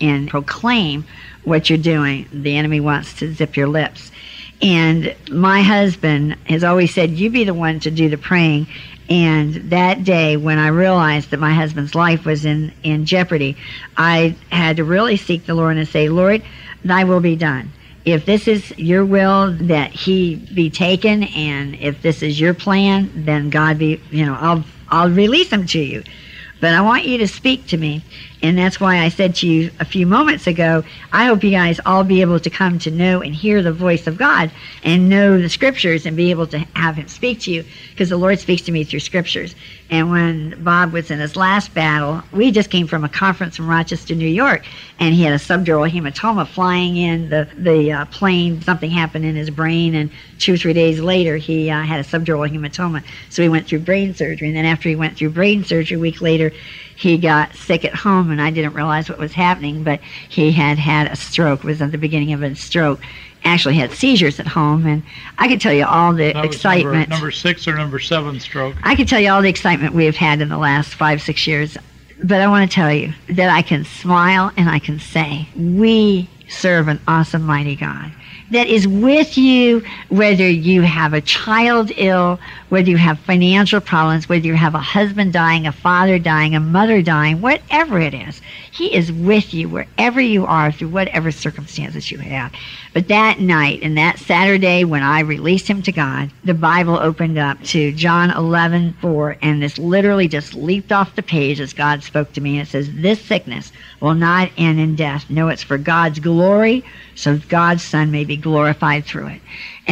and proclaim what you're doing, the enemy wants to zip your lips. And my husband has always said, You be the one to do the praying. And that day, when I realized that my husband's life was in, in jeopardy, I had to really seek the Lord and say, Lord, thy will be done. If this is your will that he be taken, and if this is your plan, then God be, you know, I'll, I'll release him to you. But I want you to speak to me. And that's why I said to you a few moments ago, I hope you guys all be able to come to know and hear the voice of God and know the scriptures and be able to have Him speak to you because the Lord speaks to me through scriptures. And when Bob was in his last battle, we just came from a conference in Rochester, New York, and he had a subdural hematoma flying in the, the uh, plane. Something happened in his brain, and two or three days later, he uh, had a subdural hematoma. So he went through brain surgery. And then after he went through brain surgery, a week later, he got sick at home and I didn't realize what was happening, but he had had a stroke, was at the beginning of a stroke. Actually had seizures at home and I could tell you all the excitement. Number, number six or number seven stroke. I could tell you all the excitement we have had in the last five, six years. But I want to tell you that I can smile and I can say, we serve an awesome, mighty God that is with you whether you have a child ill, whether you have financial problems, whether you have a husband dying, a father dying, a mother dying, whatever it is. He is with you wherever you are through whatever circumstances you have. But that night and that Saturday when I released him to God, the Bible opened up to John 11, 4, and this literally just leaped off the page as God spoke to me. And it says, This sickness will not end in death. No, it's for God's glory, so God's Son may be glorified through it.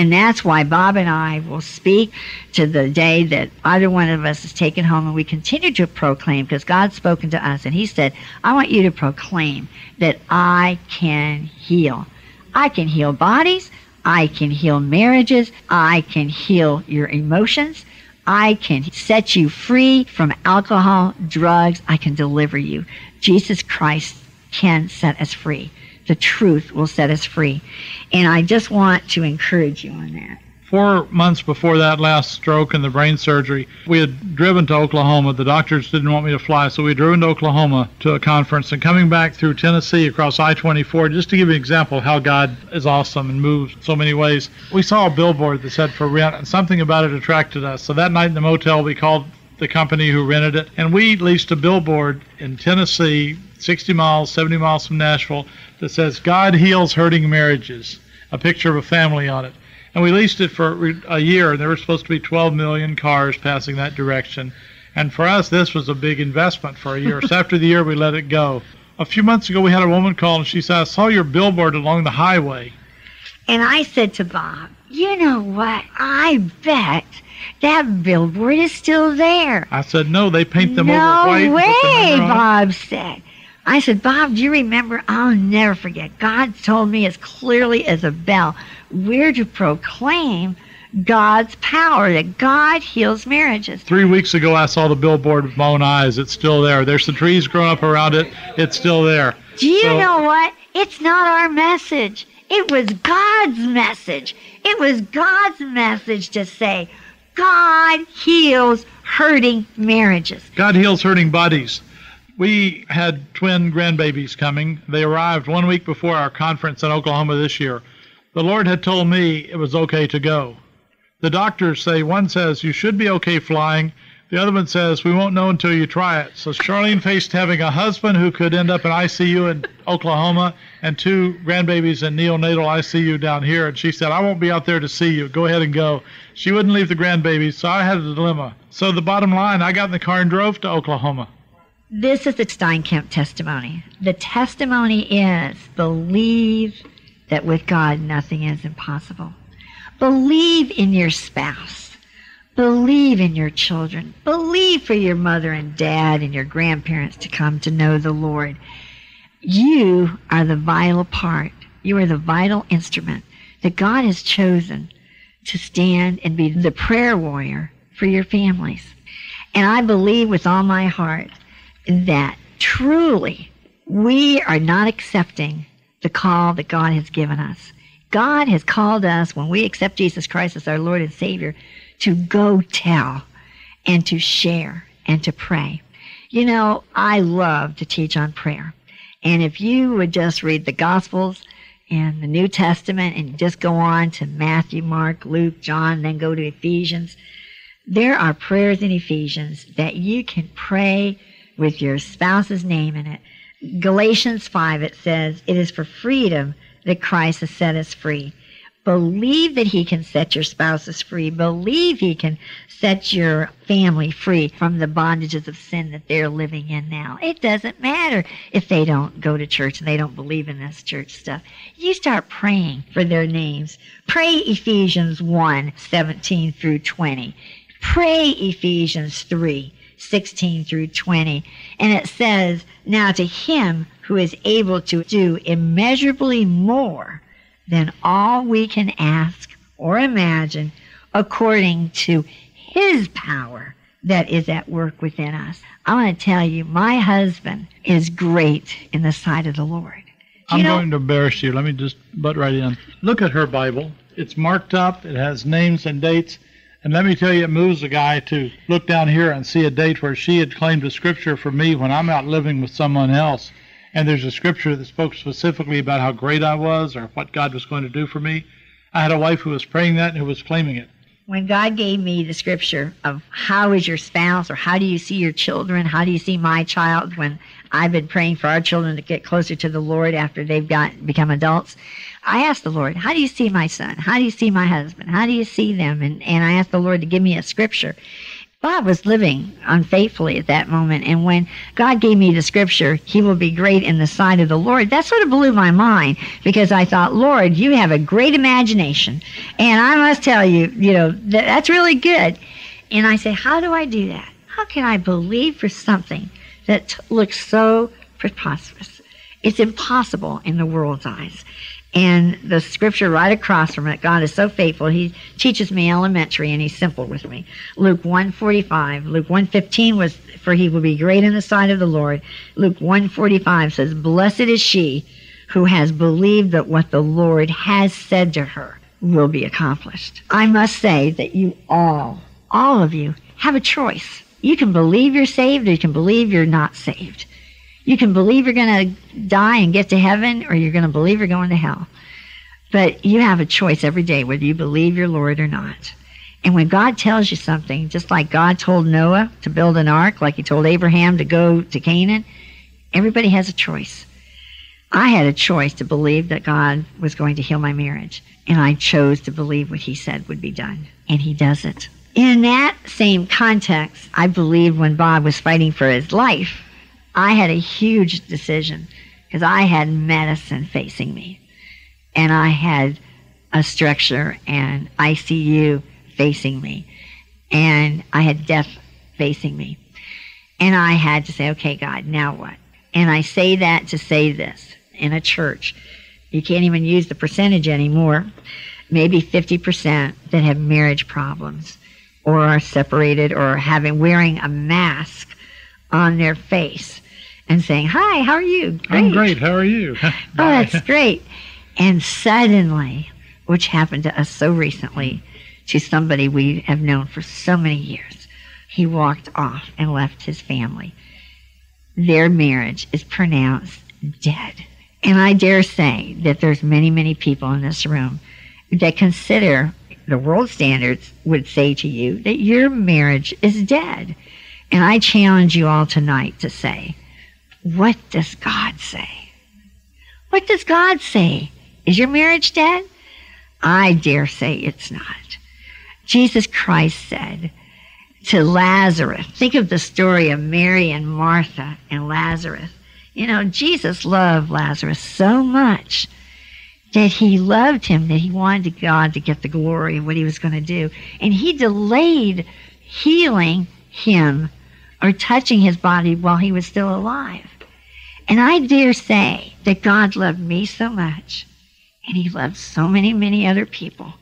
And that's why Bob and I will speak to the day that either one of us is taken home and we continue to proclaim because God's spoken to us and He said, I want you to proclaim that I can heal. I can heal bodies. I can heal marriages. I can heal your emotions. I can set you free from alcohol, drugs. I can deliver you. Jesus Christ can set us free. The truth will set us free. And I just want to encourage you on that. Four months before that last stroke and the brain surgery, we had driven to Oklahoma. The doctors didn't want me to fly, so we drove to Oklahoma to a conference. And coming back through Tennessee across I 24, just to give you an example how God is awesome and moves so many ways, we saw a billboard that said for rent, and something about it attracted us. So that night in the motel, we called the company who rented it, and we leased a billboard in Tennessee, 60 miles, 70 miles from Nashville, that says, God heals hurting marriages, a picture of a family on it. And we leased it for a year, and there were supposed to be 12 million cars passing that direction. And for us, this was a big investment for a year. so after the year, we let it go. A few months ago, we had a woman call, and she said, I saw your billboard along the highway. And I said to Bob, you know what? I bet that billboard is still there. I said, no, they paint them no over white. the way. Bob said. I said, Bob, do you remember? I'll never forget. God told me as clearly as a bell, we're to proclaim God's power, that God heals marriages. Three weeks ago, I saw the billboard with my own eyes. It's still there. There's some trees growing up around it. It's still there. Do you So- know what? It's not our message. It was God's message. It was God's message to say, God heals hurting marriages. God heals hurting bodies. We had twin grandbabies coming. They arrived one week before our conference in Oklahoma this year. The Lord had told me it was okay to go. The doctors say one says you should be okay flying, The other one says, We won't know until you try it. So Charlyne faced having a husband who could end up in ICU in Oklahoma and two grandbabies in neonatal ICU down here. And she said, I won't be out there to see you. Go ahead and go. She wouldn't leave the grandbabies. So I had a dilemma. So the bottom line, I got in the car and drove to Oklahoma. This is the Steinkamp testimony. The testimony is believe that with God nothing is impossible. Believe in your spouse. Believe in your children. Believe for your mother and dad and your grandparents to come to know the Lord. You are the vital part. You are the vital instrument that God has chosen to stand and be the prayer warrior for your families. And I believe with all my heart that truly we are not accepting the call that God has given us. God has called us, when we accept Jesus Christ as our Lord and Savior, to go tell and to share and to pray. You know, I love to teach on prayer. And if you would just read the Gospels and the New Testament and just go on to Matthew, Mark, Luke, John, then go to Ephesians, there are prayers in Ephesians that you can pray with your spouse's name in it. Galatians 5, it says, It is for freedom that Christ has set us free. Believe that He can set your spouses free. Believe He can set your family free from the bondages of sin that they're living in now. It doesn't matter if they don't go to church and they don't believe in this church stuff. You start praying for their names. Pray Ephesians 1 17 through 20. Pray Ephesians 3 16 through 20. And it says, Now to him who is able to do immeasurably more than all we can ask or imagine, according to his power that is at work within us. I want to tell you, my husband is great in the sight of the Lord. I'm know- going to embarrass you. Let me just butt right in. Look at her Bible. It's marked up, it has names and dates. And let me tell you, it moves a guy to look down here and see a date where she had claimed a scripture for me when I'm out living with someone else. And there's a scripture that spoke specifically about how great I was or what God was going to do for me. I had a wife who was praying that and who was claiming it. when God gave me the scripture of how is your spouse or how do you see your children, how do you see my child when I've been praying for our children to get closer to the Lord after they've got become adults, I asked the Lord, how do you see my son? How do you see my husband? How do you see them? And and I asked the Lord to give me a scripture. Bob was living unfaithfully at that moment. And when God gave me the scripture, He will be great in the sight of the Lord, that sort of blew my mind because I thought, Lord, you have a great imagination. And I must tell you, you know, that, that's really good. And I say, how do I do that? How can I believe for something that looks so preposterous? It's impossible in the world's eyes. And the scripture right across from it, God is so faithful. He teaches me elementary and he's simple with me. Luke 145. Luke 115 was for he will be great in the sight of the Lord. Luke 145 says, Blessed is she who has believed that what the Lord has said to her will be accomplished. I must say that you all, all of you, have a choice. You can believe you're saved or you can believe you're not saved. You can believe you're going to die and get to heaven, or you're going to believe you're going to hell. But you have a choice every day whether you believe your Lord or not. And when God tells you something, just like God told Noah to build an ark, like he told Abraham to go to Canaan, everybody has a choice. I had a choice to believe that God was going to heal my marriage, and I chose to believe what he said would be done, and he does it. In that same context, I believe when Bob was fighting for his life, I had a huge decision because I had medicine facing me, and I had a structure and ICU facing me, and I had death facing me. And I had to say, okay, God, now what? And I say that to say this in a church. You can't even use the percentage anymore. Maybe 50% that have marriage problems or are separated or having wearing a mask on their face and saying, Hi, how are you? I'm great. How are you? Oh, that's great. And suddenly, which happened to us so recently, to somebody we have known for so many years, he walked off and left his family. Their marriage is pronounced dead. And I dare say that there's many, many people in this room that consider the world standards would say to you that your marriage is dead. And I challenge you all tonight to say, what does God say? What does God say? Is your marriage dead? I dare say it's not. Jesus Christ said to Lazarus, think of the story of Mary and Martha and Lazarus. You know, Jesus loved Lazarus so much that he loved him, that he wanted God to get the glory of what he was going to do. And he delayed healing him or touching his body while he was still alive. And I dare say that God loved me so much, and he loved so many, many other people.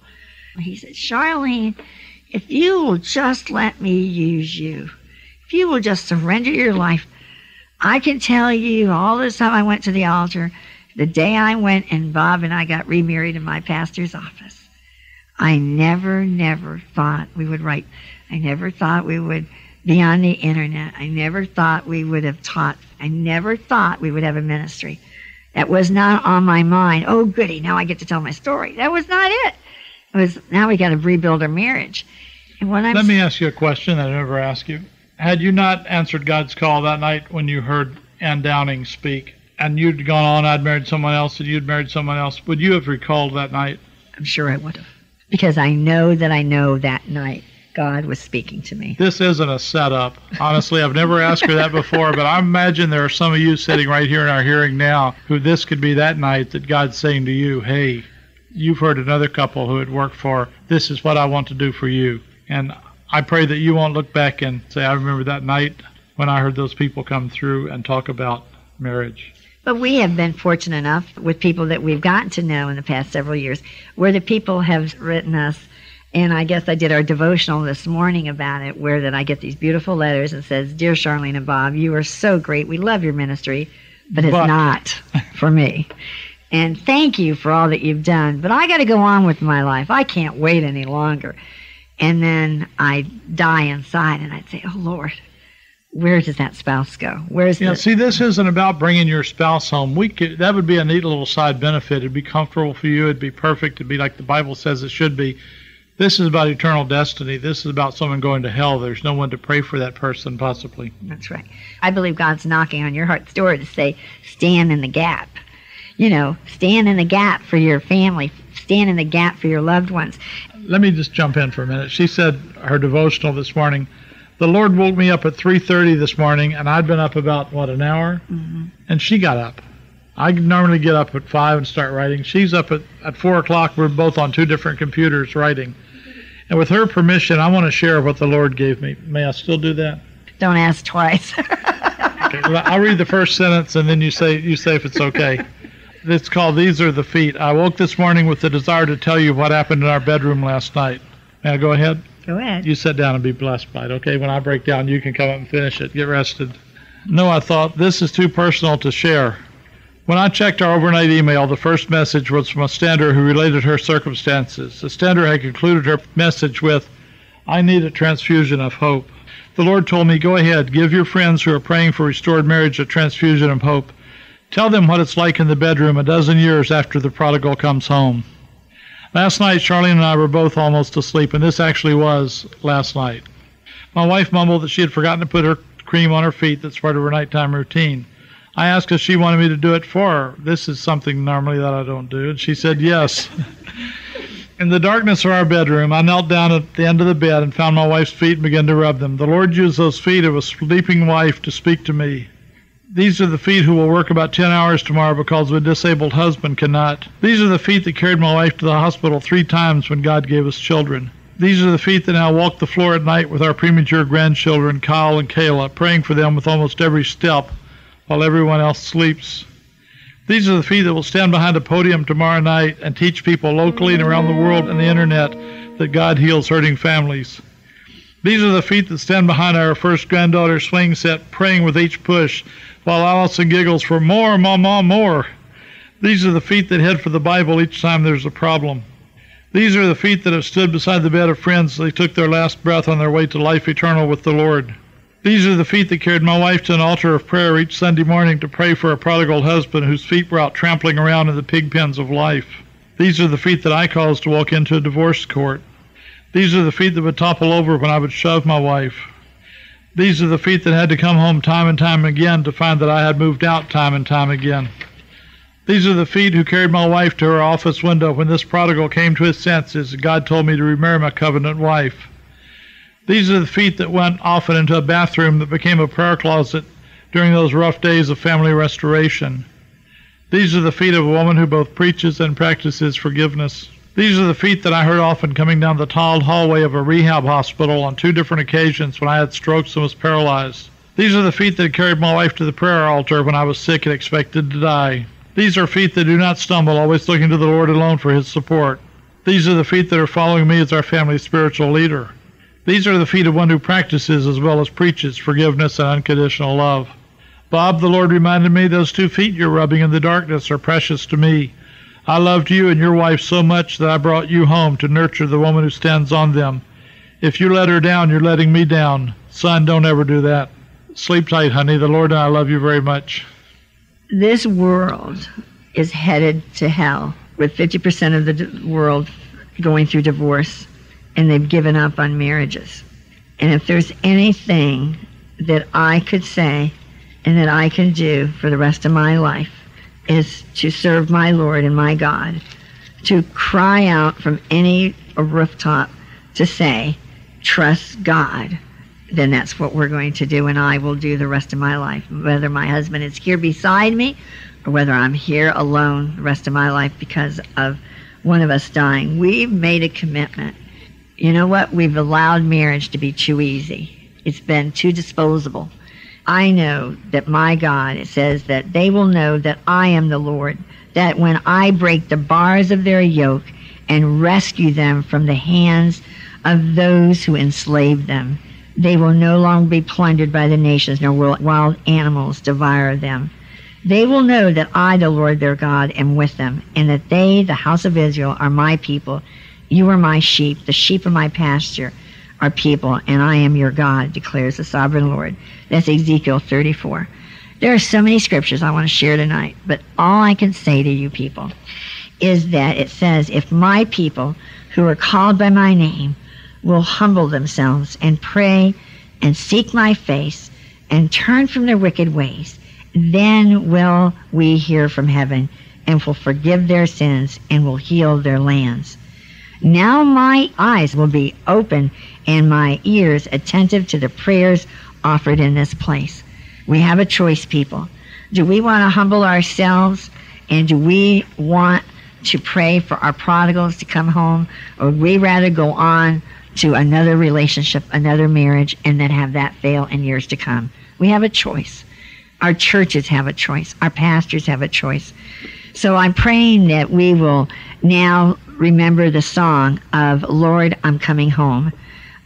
He said, Charlyne, if you will just let me use you, if you will just surrender your life, I can tell you all this time I went to the altar, the day I went and Bob and I got remarried in my pastor's office, I never, never thought we would write. I never thought we would be on the internet. I never thought we would have taught. I never thought we would have a ministry. That was not on my mind. Oh, goody, now I get to tell my story. That was not it. It was, now we got to rebuild our marriage. And when I'm, Let me ask you a question I never asked you. Had you not answered God's call that night when you heard Ann Downing speak, and you'd gone on, I'd married someone else, and you'd married someone else, would you have recalled that night? I'm sure I would have. Because I know that I know that night God was speaking to me. This isn't a setup. Honestly, I've never asked her that before, but I imagine there are some of you sitting right here in our hearing now who this could be that night that God's saying to you, hey, you've heard another couple who had worked for, this is what I want to do for you. And I pray that you won't look back and say, I remember that night when I heard those people come through and talk about marriage. But we have been fortunate enough with people that we've gotten to know in the past several years, where the people have written us, and I guess I did our devotional this morning about it, where that I get these beautiful letters and says, "Dear Charlyne and Bob, you are so great. We love your ministry, but it's but. not for me." And thank you for all that you've done, but I got to go on with my life. I can't wait any longer. And then I'd die inside and I'd say, Oh Lord, where does that spouse go? Where's yeah, the... see, this isn't about bringing your spouse home. We could, that would be a neat little side benefit. It'd be comfortable for you. It'd be perfect. It'd be like the Bible says it should be. This is about eternal destiny. This is about someone going to hell. There's no one to pray for that person, possibly. That's right. I believe God's knocking on your heart's door to say, stand in the gap. You know, stand in the gap for your family, stand in the gap for your loved ones let me just jump in for a minute. She said her devotional this morning. The Lord woke me up at 3:30 this morning, and I'd been up about what an hour, mm-hmm. and she got up. I normally get up at five and start writing. She's up at at four o'clock. We're both on two different computers writing, and with her permission, I want to share what the Lord gave me. May I still do that? Don't ask twice. okay, well, I'll read the first sentence, and then you say you say if it's okay. It's called These Are the Feet. I woke this morning with the desire to tell you what happened in our bedroom last night. May I go ahead? Go ahead. You sit down and be blessed by it, okay? When I break down, you can come up and finish it. Get rested. No, I thought this is too personal to share. When I checked our overnight email, the first message was from a stander who related her circumstances. The stander had concluded her message with, I need a transfusion of hope. The Lord told me, Go ahead, give your friends who are praying for restored marriage a transfusion of hope. Tell them what it's like in the bedroom a dozen years after the prodigal comes home. Last night, Charlyne and I were both almost asleep, and this actually was last night. My wife mumbled that she had forgotten to put her cream on her feet that's part of her nighttime routine. I asked if she wanted me to do it for her. This is something normally that I don't do, and she said yes. In the darkness of our bedroom, I knelt down at the end of the bed and found my wife's feet and began to rub them. The Lord used those feet of a sleeping wife to speak to me. These are the feet who will work about 10 hours tomorrow because a disabled husband cannot. These are the feet that carried my wife to the hospital three times when God gave us children. These are the feet that now walk the floor at night with our premature grandchildren, Kyle and Kayla, praying for them with almost every step while everyone else sleeps. These are the feet that will stand behind a podium tomorrow night and teach people locally and around the world and the internet that God heals hurting families. These are the feet that stand behind our first granddaughter's swing set, praying with each push while Allison giggles for more, mama, more. These are the feet that head for the Bible each time there's a problem. These are the feet that have stood beside the bed of friends they took their last breath on their way to life eternal with the Lord. These are the feet that carried my wife to an altar of prayer each Sunday morning to pray for a prodigal husband whose feet were out trampling around in the pig pens of life. These are the feet that I caused to walk into a divorce court. These are the feet that would topple over when I would shove my wife. These are the feet that had to come home time and time again to find that I had moved out time and time again. These are the feet who carried my wife to her office window when this prodigal came to his senses and God told me to remarry my covenant wife. These are the feet that went often into a bathroom that became a prayer closet during those rough days of family restoration. These are the feet of a woman who both preaches and practices forgiveness. These are the feet that I heard often coming down the tiled hallway of a rehab hospital on two different occasions when I had strokes and was paralyzed. These are the feet that carried my wife to the prayer altar when I was sick and expected to die. These are feet that do not stumble, always looking to the Lord alone for his support. These are the feet that are following me as our family's spiritual leader. These are the feet of one who practices as well as preaches forgiveness and unconditional love. Bob, the Lord reminded me those two feet you're rubbing in the darkness are precious to me. I loved you and your wife so much that I brought you home to nurture the woman who stands on them. If you let her down, you're letting me down. Son, don't ever do that. Sleep tight, honey. The Lord and I love you very much. This world is headed to hell with 50% of the world going through divorce and they've given up on marriages. And if there's anything that I could say and that I can do for the rest of my life is to serve my Lord and my God, to cry out from any rooftop to say, trust God, then that's what we're going to do, and I will do the rest of my life, whether my husband is here beside me or whether I'm here alone the rest of my life because of one of us dying. We've made a commitment you know what? We've allowed marriage to be too easy. It's been too disposable. I know that my God, it says that they will know that I am the Lord, that when I break the bars of their yoke and rescue them from the hands of those who enslave them, they will no longer be plundered by the nations, nor will wild animals devour them. They will know that I, the Lord their God, am with them, and that they, the house of Israel, are my people, you are my sheep, the sheep of my pasture are people, and I am your God, declares the sovereign Lord. That's Ezekiel 34. There are so many scriptures I want to share tonight, but all I can say to you people is that it says, If my people who are called by my name will humble themselves and pray and seek my face and turn from their wicked ways, then will we hear from heaven and will forgive their sins and will heal their lands. Now my eyes will be open and my ears attentive to the prayers offered in this place. We have a choice, people. Do we want to humble ourselves and do we want to pray for our prodigals to come home or we rather go on to another relationship, another marriage, and then have that fail in years to come? We have a choice. Our churches have a choice. Our pastors have a choice. So I'm praying that we will now remember the song of Lord, I'm coming home.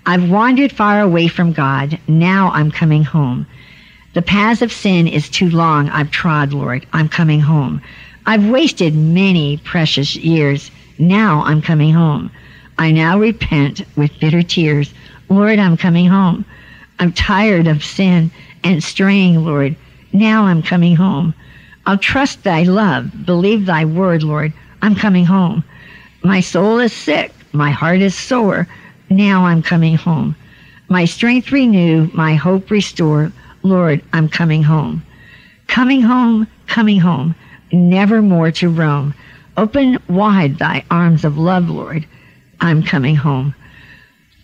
I've wandered far away from God. Now I'm coming home. The path of sin is too long. I've trod, Lord. I'm coming home. I've wasted many precious years. Now I'm coming home. I now repent with bitter tears. Lord, I'm coming home. I'm tired of sin and straying, Lord. Now I'm coming home. I'll trust thy love, believe thy word, Lord. I'm coming home. My soul is sick, my heart is sore. Now I'm coming home. My strength renew, my hope restore. Lord, I'm coming home. Coming home, coming home, never more to roam. Open wide thy arms of love, Lord. I'm coming home.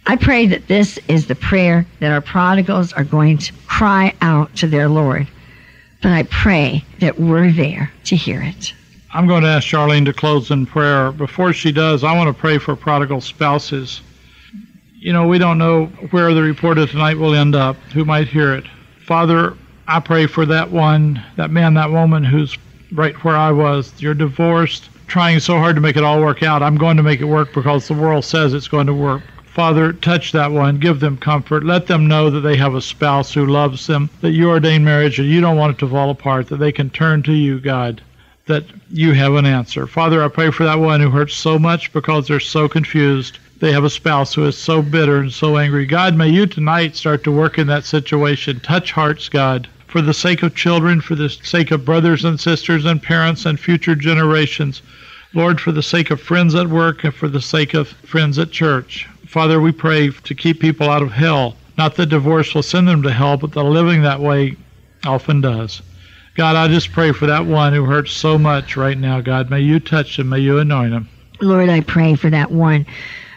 I pray that this is the prayer that our prodigals are going to cry out to their Lord. But I pray that we're there to hear it. I'm going to ask Charlyne to close in prayer. Before she does, I want to pray for prodigal spouses. You know, we don't know where the report of tonight will end up, who might hear it. Father, I pray for that one, that man, that woman who's right where I was. You're divorced, trying so hard to make it all work out. I'm going to make it work because the world says it's going to work. Father, touch that one, give them comfort. Let them know that they have a spouse who loves them, that you ordained marriage and you don't want it to fall apart, that they can turn to you, God that you have an answer. Father, I pray for that one who hurts so much because they're so confused. They have a spouse who is so bitter and so angry. God, may you tonight start to work in that situation. Touch hearts, God, for the sake of children, for the sake of brothers and sisters and parents and future generations. Lord, for the sake of friends at work and for the sake of friends at church. Father, we pray to keep people out of hell. Not that divorce will send them to hell, but the living that way often does. God, I just pray for that one who hurts so much right now, God. May you touch him. May you anoint him. Lord, I pray for that one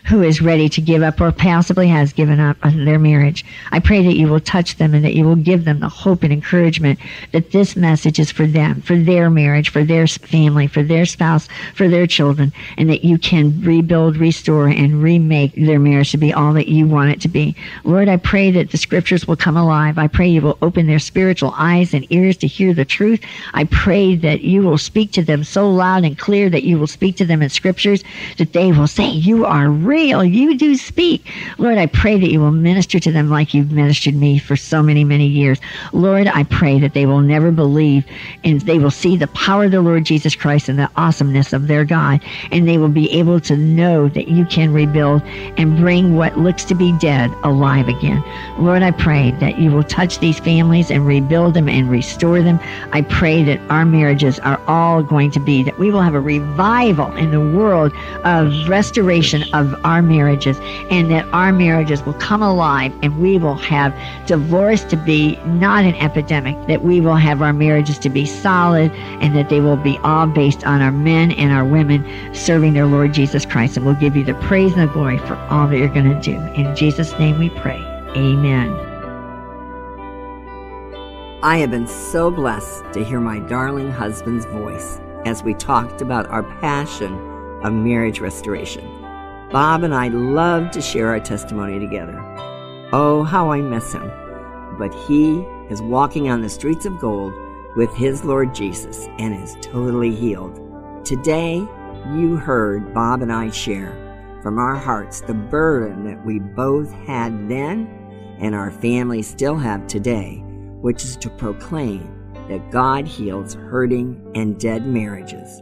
who is ready to give up or possibly has given up on their marriage. I pray that you will touch them and that you will give them the hope and encouragement that this message is for them, for their marriage, for their family, for their spouse, for their children, and that you can rebuild, restore, and remake their marriage to be all that you want it to be. Lord, I pray that the scriptures will come alive. I pray you will open their spiritual eyes and ears to hear the truth. I pray that you will speak to them so loud and clear that you will speak to them in scriptures that they will say, You are real. You do speak. Lord, I pray that you will minister to them like you've ministered me for so many, many years. Lord, I pray that they will never believe and they will see the power of the Lord Jesus Christ and the awesomeness of their God. And they will be able to know that you can rebuild and bring what looks to be dead alive again. Lord, I pray that you will touch these families and rebuild them and restore them. I pray that our marriages are all going to be, that we will have a revival in the world of restoration of our marriages and that our marriages will come alive and we will have divorce to be not an epidemic, that we will have our marriages to be solid and that they will be all based on our men and our women serving their Lord Jesus Christ. And we'll give you the praise and the glory for all that you're going to do. In Jesus' name we pray. Amen. I have been so blessed to hear my darling husband's voice as we talked about our passion of marriage restoration. Bob and I love to share our testimony together. Oh, how I miss him. But he is walking on the streets of gold with his Lord Jesus and is totally healed. Today, you heard Bob and I share from our hearts the burden that we both had then and our families still have today, which is to proclaim that God heals hurting and dead marriages.